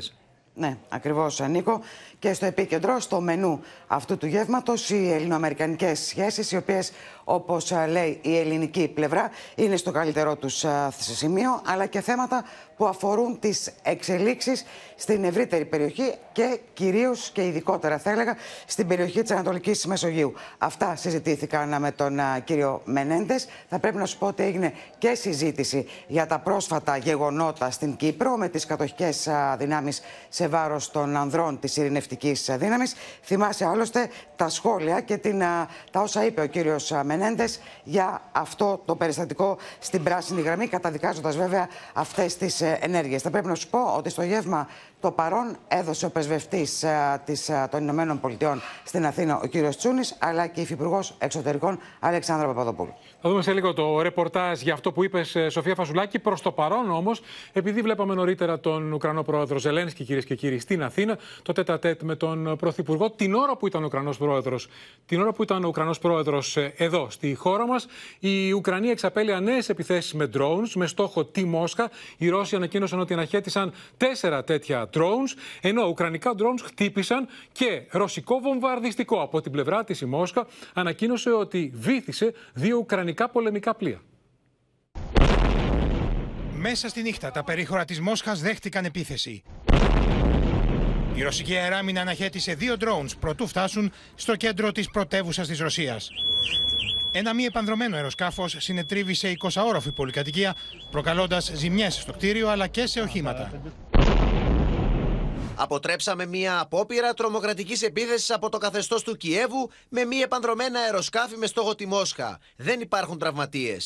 Ναι, ακριβώς, Νίκο. Και στο επίκεντρο, στο μενού αυτού του γεύματος, οι ελληνοαμερικανικές σχέσεις, οι οποίες, όπως λέει η ελληνική πλευρά, είναι στο καλύτερό τους σημείο, αλλά και θέματα που αφορούν τις εξελίξεις στην ευρύτερη περιοχή και κυρίως και ειδικότερα, θα έλεγα, στην περιοχή της Ανατολικής Μεσογείου. Αυτά συζητήθηκαν με τον κύριο Μενέντες. Θα πρέπει να σου πω ότι έγινε και συζήτηση για τα πρόσφατα γεγονότα στην Κύπρο με τις κατοχικές δυνάμεις σε βάρος των ανδρών της ειρηνευτικής δύναμης. Θυμάσαι άλλωστε τα σχόλια και την, τα όσα είπε ο κύριος Μενέντες για αυτό το περιστατικό στην πράσινη γραμμή, καταδικάζοντας βέβαια αυτές τις ενέργειες. Θα πρέπει να σου πω ότι στο γεύμα το παρόν έδωσε ο πρεσβευτής των Ηνωμένων Πολιτειών στην Αθήνα, ο κύριος Τσούνης, αλλά και η υφυπουργός Εξωτερικών Αλεξάνδρα Παπαδοπούλου. Θα δούμε σε λίγο το ρεπορτάζ για αυτό που είπες, Σοφία Φασουλάκη. Προς το παρόν όμως, επειδή βλέπαμε νωρίτερα τον Ουκρανό πρόεδρο Ζελένσκι, κυρίες και κύριοι, στην Αθήνα, το τέτα τέτ με τον Πρωθυπουργό, την ώρα που ήταν ο Ουκρανός πρόεδρος, την ώρα που ήταν ο Ουκρανός πρόεδρος εδώ στη χώρα μας, η Ουκρανία εξαπέλυε νέες επιθέσεις με drones με στόχο τη Μόσχα. Οι Ρώσοι ανακοίνωσαν ότι αναχέτησαν τέσσερα τέτοια drones, ενώ ουκρανικά drones χτύπησαν και ρωσικό βομβαρδιστικό. Από την πλευρά της η Μόσχα ανακοίνωσε ότι βήθησε δύο ουκρανικά πολεμικά πλοία. Μέσα στη νύχτα τα περίχωρα της Μόσχας δέχτηκαν επίθεση. Η ρωσική αεράμινα αναχέτησε δύο drones προτού φτάσουν στο κέντρο της πρωτεύουσας της Ρωσίας. Ένα μη επανδρομένο αεροσκάφος συνετρίβησε 20 όροφη πολυκατοικία, προκαλώντας ζημιές στο κτίριο αλλά και σε οχήματα Αποτρέψαμε μια απόπειρα τρομοκρατική επίθεση από το καθεστώ του Κιέβου με μη επανδρομένα αεροσκάφη με στόχο τη Μόσχα. Δεν υπάρχουν τραυματίε.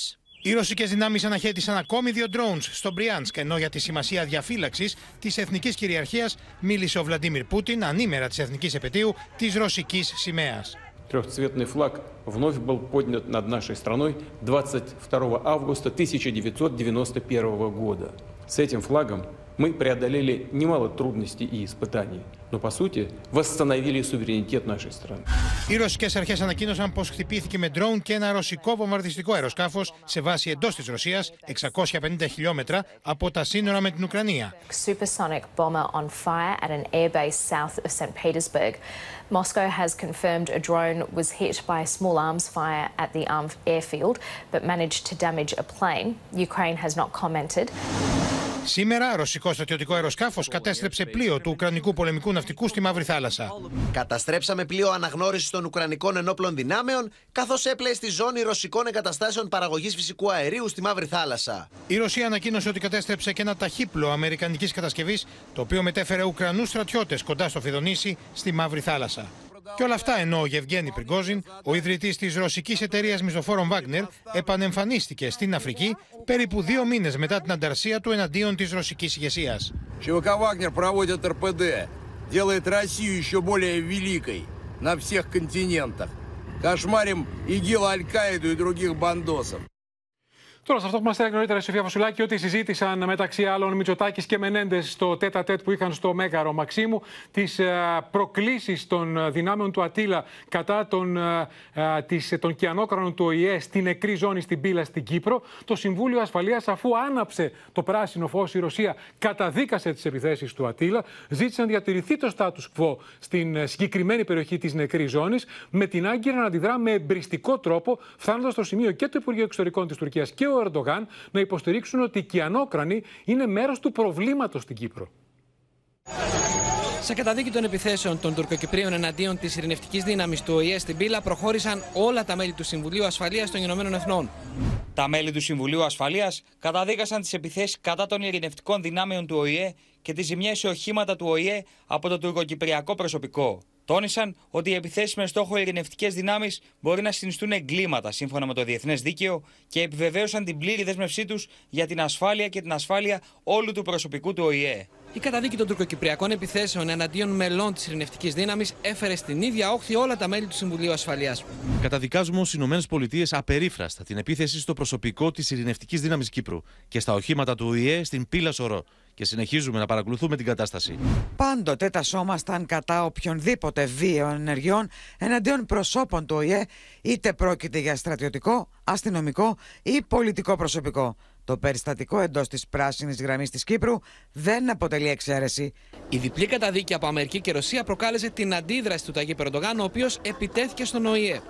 Οι ρωσικέ δυνάμει αναχέτησαν ακόμη δύο drones στο Μπριάνσκ, ενώ για τη σημασία διαφύλαξη τη εθνική κυριαρχία μίλησε ο Βλαντίμιρ Πούτιν ανήμερα τη εθνική επαιτίου τη ρωσική σημαία. Трехцветный флаг вновь был поднят над нашей страной 22 августа 1991 года. С этим флагом Мы преодолели немало трудностей и испытаний, но по сути восстановили суверенитет нашей страны. Οι ρωσικέ αρχέ ανακοίνωσαν πω χτυπήθηκε με ντρόουν και ένα ρωσικό βομβαρδιστικό αεροσκάφο σε βάση εντό τη Ρωσία, 650 χιλιόμετρα από τα σύνορα με την Ουκρανία. Supersonic bomber on fire at an airbase south of St. Petersburg. Moscow has confirmed a drone was hit by a small arms fire at the airfield but managed to damage a plane. Ukraine has not commented. Σήμερα, ρωσικό στρατιωτικό αεροσκάφος κατέστρεψε πλοίο του Ουκρανικού πολεμικού ναυτικού στη Μαύρη Θάλασσα. Καταστρέψαμε πλοίο αναγνώρισης των Ουκρανικών ενόπλων δυνάμεων, καθώς έπλεε στη ζώνη ρωσικών εγκαταστάσεων παραγωγής φυσικού αερίου στη Μαύρη Θάλασσα. Η Ρωσία ανακοίνωσε ότι κατέστρεψε και ένα ταχύπλο αμερικανικής κατασκευής, το οποίο μετέφερε Ουκρανούς στρατιώτες κοντά στο Φιδονήσι στη Μαύρη Θάλασσα Και όλα αυτά ενώ ο Γευγένη Πριγκόζιν, ο ιδρυτή τη ρωσική εταιρεία μισθοφόρων Βάγνερ, επανεμφανίστηκε στην Αφρική περίπου δύο μήνε μετά την ανταρσία του εναντίον τη ρωσική ηγεσία. ЧВК «Вагнер» проводит РПД, делает Россию еще более великой на всех континентах. Кошмарим ИГИЛ, Аль-Каиду и других бандосов. Τώρα, σε αυτό που μας έλεγε νωρίτερα η Σοφία Φωσουλάκη, ότι συζήτησαν μεταξύ άλλων Μητσοτάκης και Μενέντες στο τέτα τέτ που είχαν στο Μέγαρο Μαξίμου τις ε, προκλήσεις των δυνάμεων του Ατήλα κατά των, ε, ε, των κιανόκρανων του ΟΗΕ στην νεκρή ζώνη στην Πύλα στην Κύπρο. Το Συμβούλιο Ασφαλείας, αφού άναψε το πράσινο φως η Ρωσία, καταδίκασε τις επιθέσεις του Ατήλα, ζήτησε να διατηρηθεί το status quo στην συγκεκριμένη περιοχή της νεκρής ζώνης, με την άγκυρα να αντιδρά με εμπριστικό τρόπο, φτάνοντας στο σημείο και το Υπουργείο Εξωτερικών της Τουρκίας και ο Ερντογάν να υποστηρίξουν ότι οι Κιανόκρανοι είναι μέρος του προβλήματος στην Κύπρο. Σε καταδίκη των επιθέσεων των Τουρκοκυπρίων εναντίον της ειρηνευτικής δύναμης του ΟΗΕ στην Πύλα προχώρησαν όλα τα μέλη του Συμβουλίου Ασφαλείας των Ηνωμένων Εθνών. Τα μέλη του Συμβουλίου Ασφαλείας καταδίκασαν τις επιθέσεις κατά των ειρηνευτικών δυνάμεων του ΟΗΕ και τις ζημιές σε οχήματα του ΟΗΕ από το τουρκοκυπριακό προσωπικό. Τόνισαν ότι οι επιθέσεις με στόχο ειρηνευτικές δυνάμεις μπορεί να συνιστούν εγκλήματα σύμφωνα με το διεθνές δίκαιο και επιβεβαίωσαν την πλήρη δέσμευσή τους για την ασφάλεια και την ασφάλεια όλου του προσωπικού του ΟΗΕ. Η καταδίκη των τουρκοκυπριακών επιθέσεων εναντίον μελών της ειρηνευτικής δύναμης έφερε στην ίδια όχθη όλα τα μέλη του Συμβουλίου Ασφαλείας. Καταδικάζουμε ως ΗΠΑ απερίφραστα την επίθεση στο προσωπικό της ειρηνευτικής δύναμης Κύπρου και στα οχήματα του ΟΗΕ στην Πύλα Σωρό και συνεχίζουμε να παρακολουθούμε την κατάσταση. Πάντοτε τα σώμασταν κατά οποιονδήποτε βίαιων ενεργειών εναντίον προσώπων του ΟΗΕ, είτε πρόκειται για στρατιωτικό, αστυνομικό ή πολιτικό προσωπικό. Το περιστατικό εντός της πράσινης γραμμής της Κύπρου δεν αποτελεί εξαίρεση. Η διπλή καταδίκη από Αμερική και Ρωσία προκάλεσε την αντίδραση του Ταγί Περντογάν, ο οποίος επιτέθηκε στον ΟΗΕ.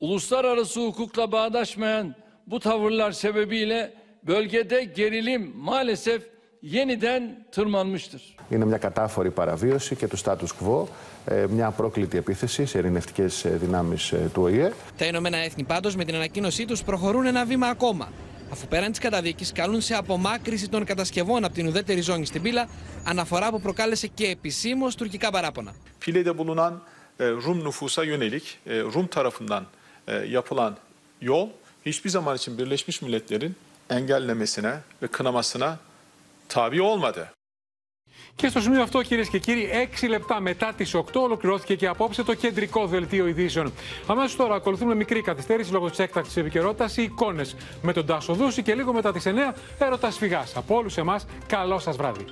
Uluslararası hukukla bağdaşmayan bu tavırlar sebebiyle bölgede gerilim maalesef yeniden tırmanmıştır. Είναι μια κατάφορη παραβίωση και του status quo, μια απρόκλητη επίθεση σε ειρηνευτικές δυνάμεις του ΟΗΕ. Τα Ηνωμένα Έθνη πάντως με την ανακοίνωσή τους προχωρούν ένα βήμα ακόμα αφού πέραν της καταδίκης καλούν σε απομάκρυση των κατασκευών από την ουδέτερη ζώνη στην πύλα, αναφορά που προκάλεσε και επισήμως τουρκικά παράπονα. File'de bulunan Rum nüfusa yönelik Rum tarafından yapılan yol hiçbir zaman için Birleşmiş Milletler'in engellemesine ve kınamasına tabi olmadı. Και στο σημείο αυτό, κυρίες και κύριοι, 6 λεπτά μετά τις 8 ολοκληρώθηκε και απόψε το κεντρικό δελτίο ειδήσεων. Αμέσως τώρα ακολουθούμε μικρή καθυστέρηση λόγω της έκτακτης επικαιρότητας οι εικόνες με τον Τάσο Δούση και λίγο μετά τις 9 έρωτας σφυγά. Από όλους εμάς, καλό σας βράδυ.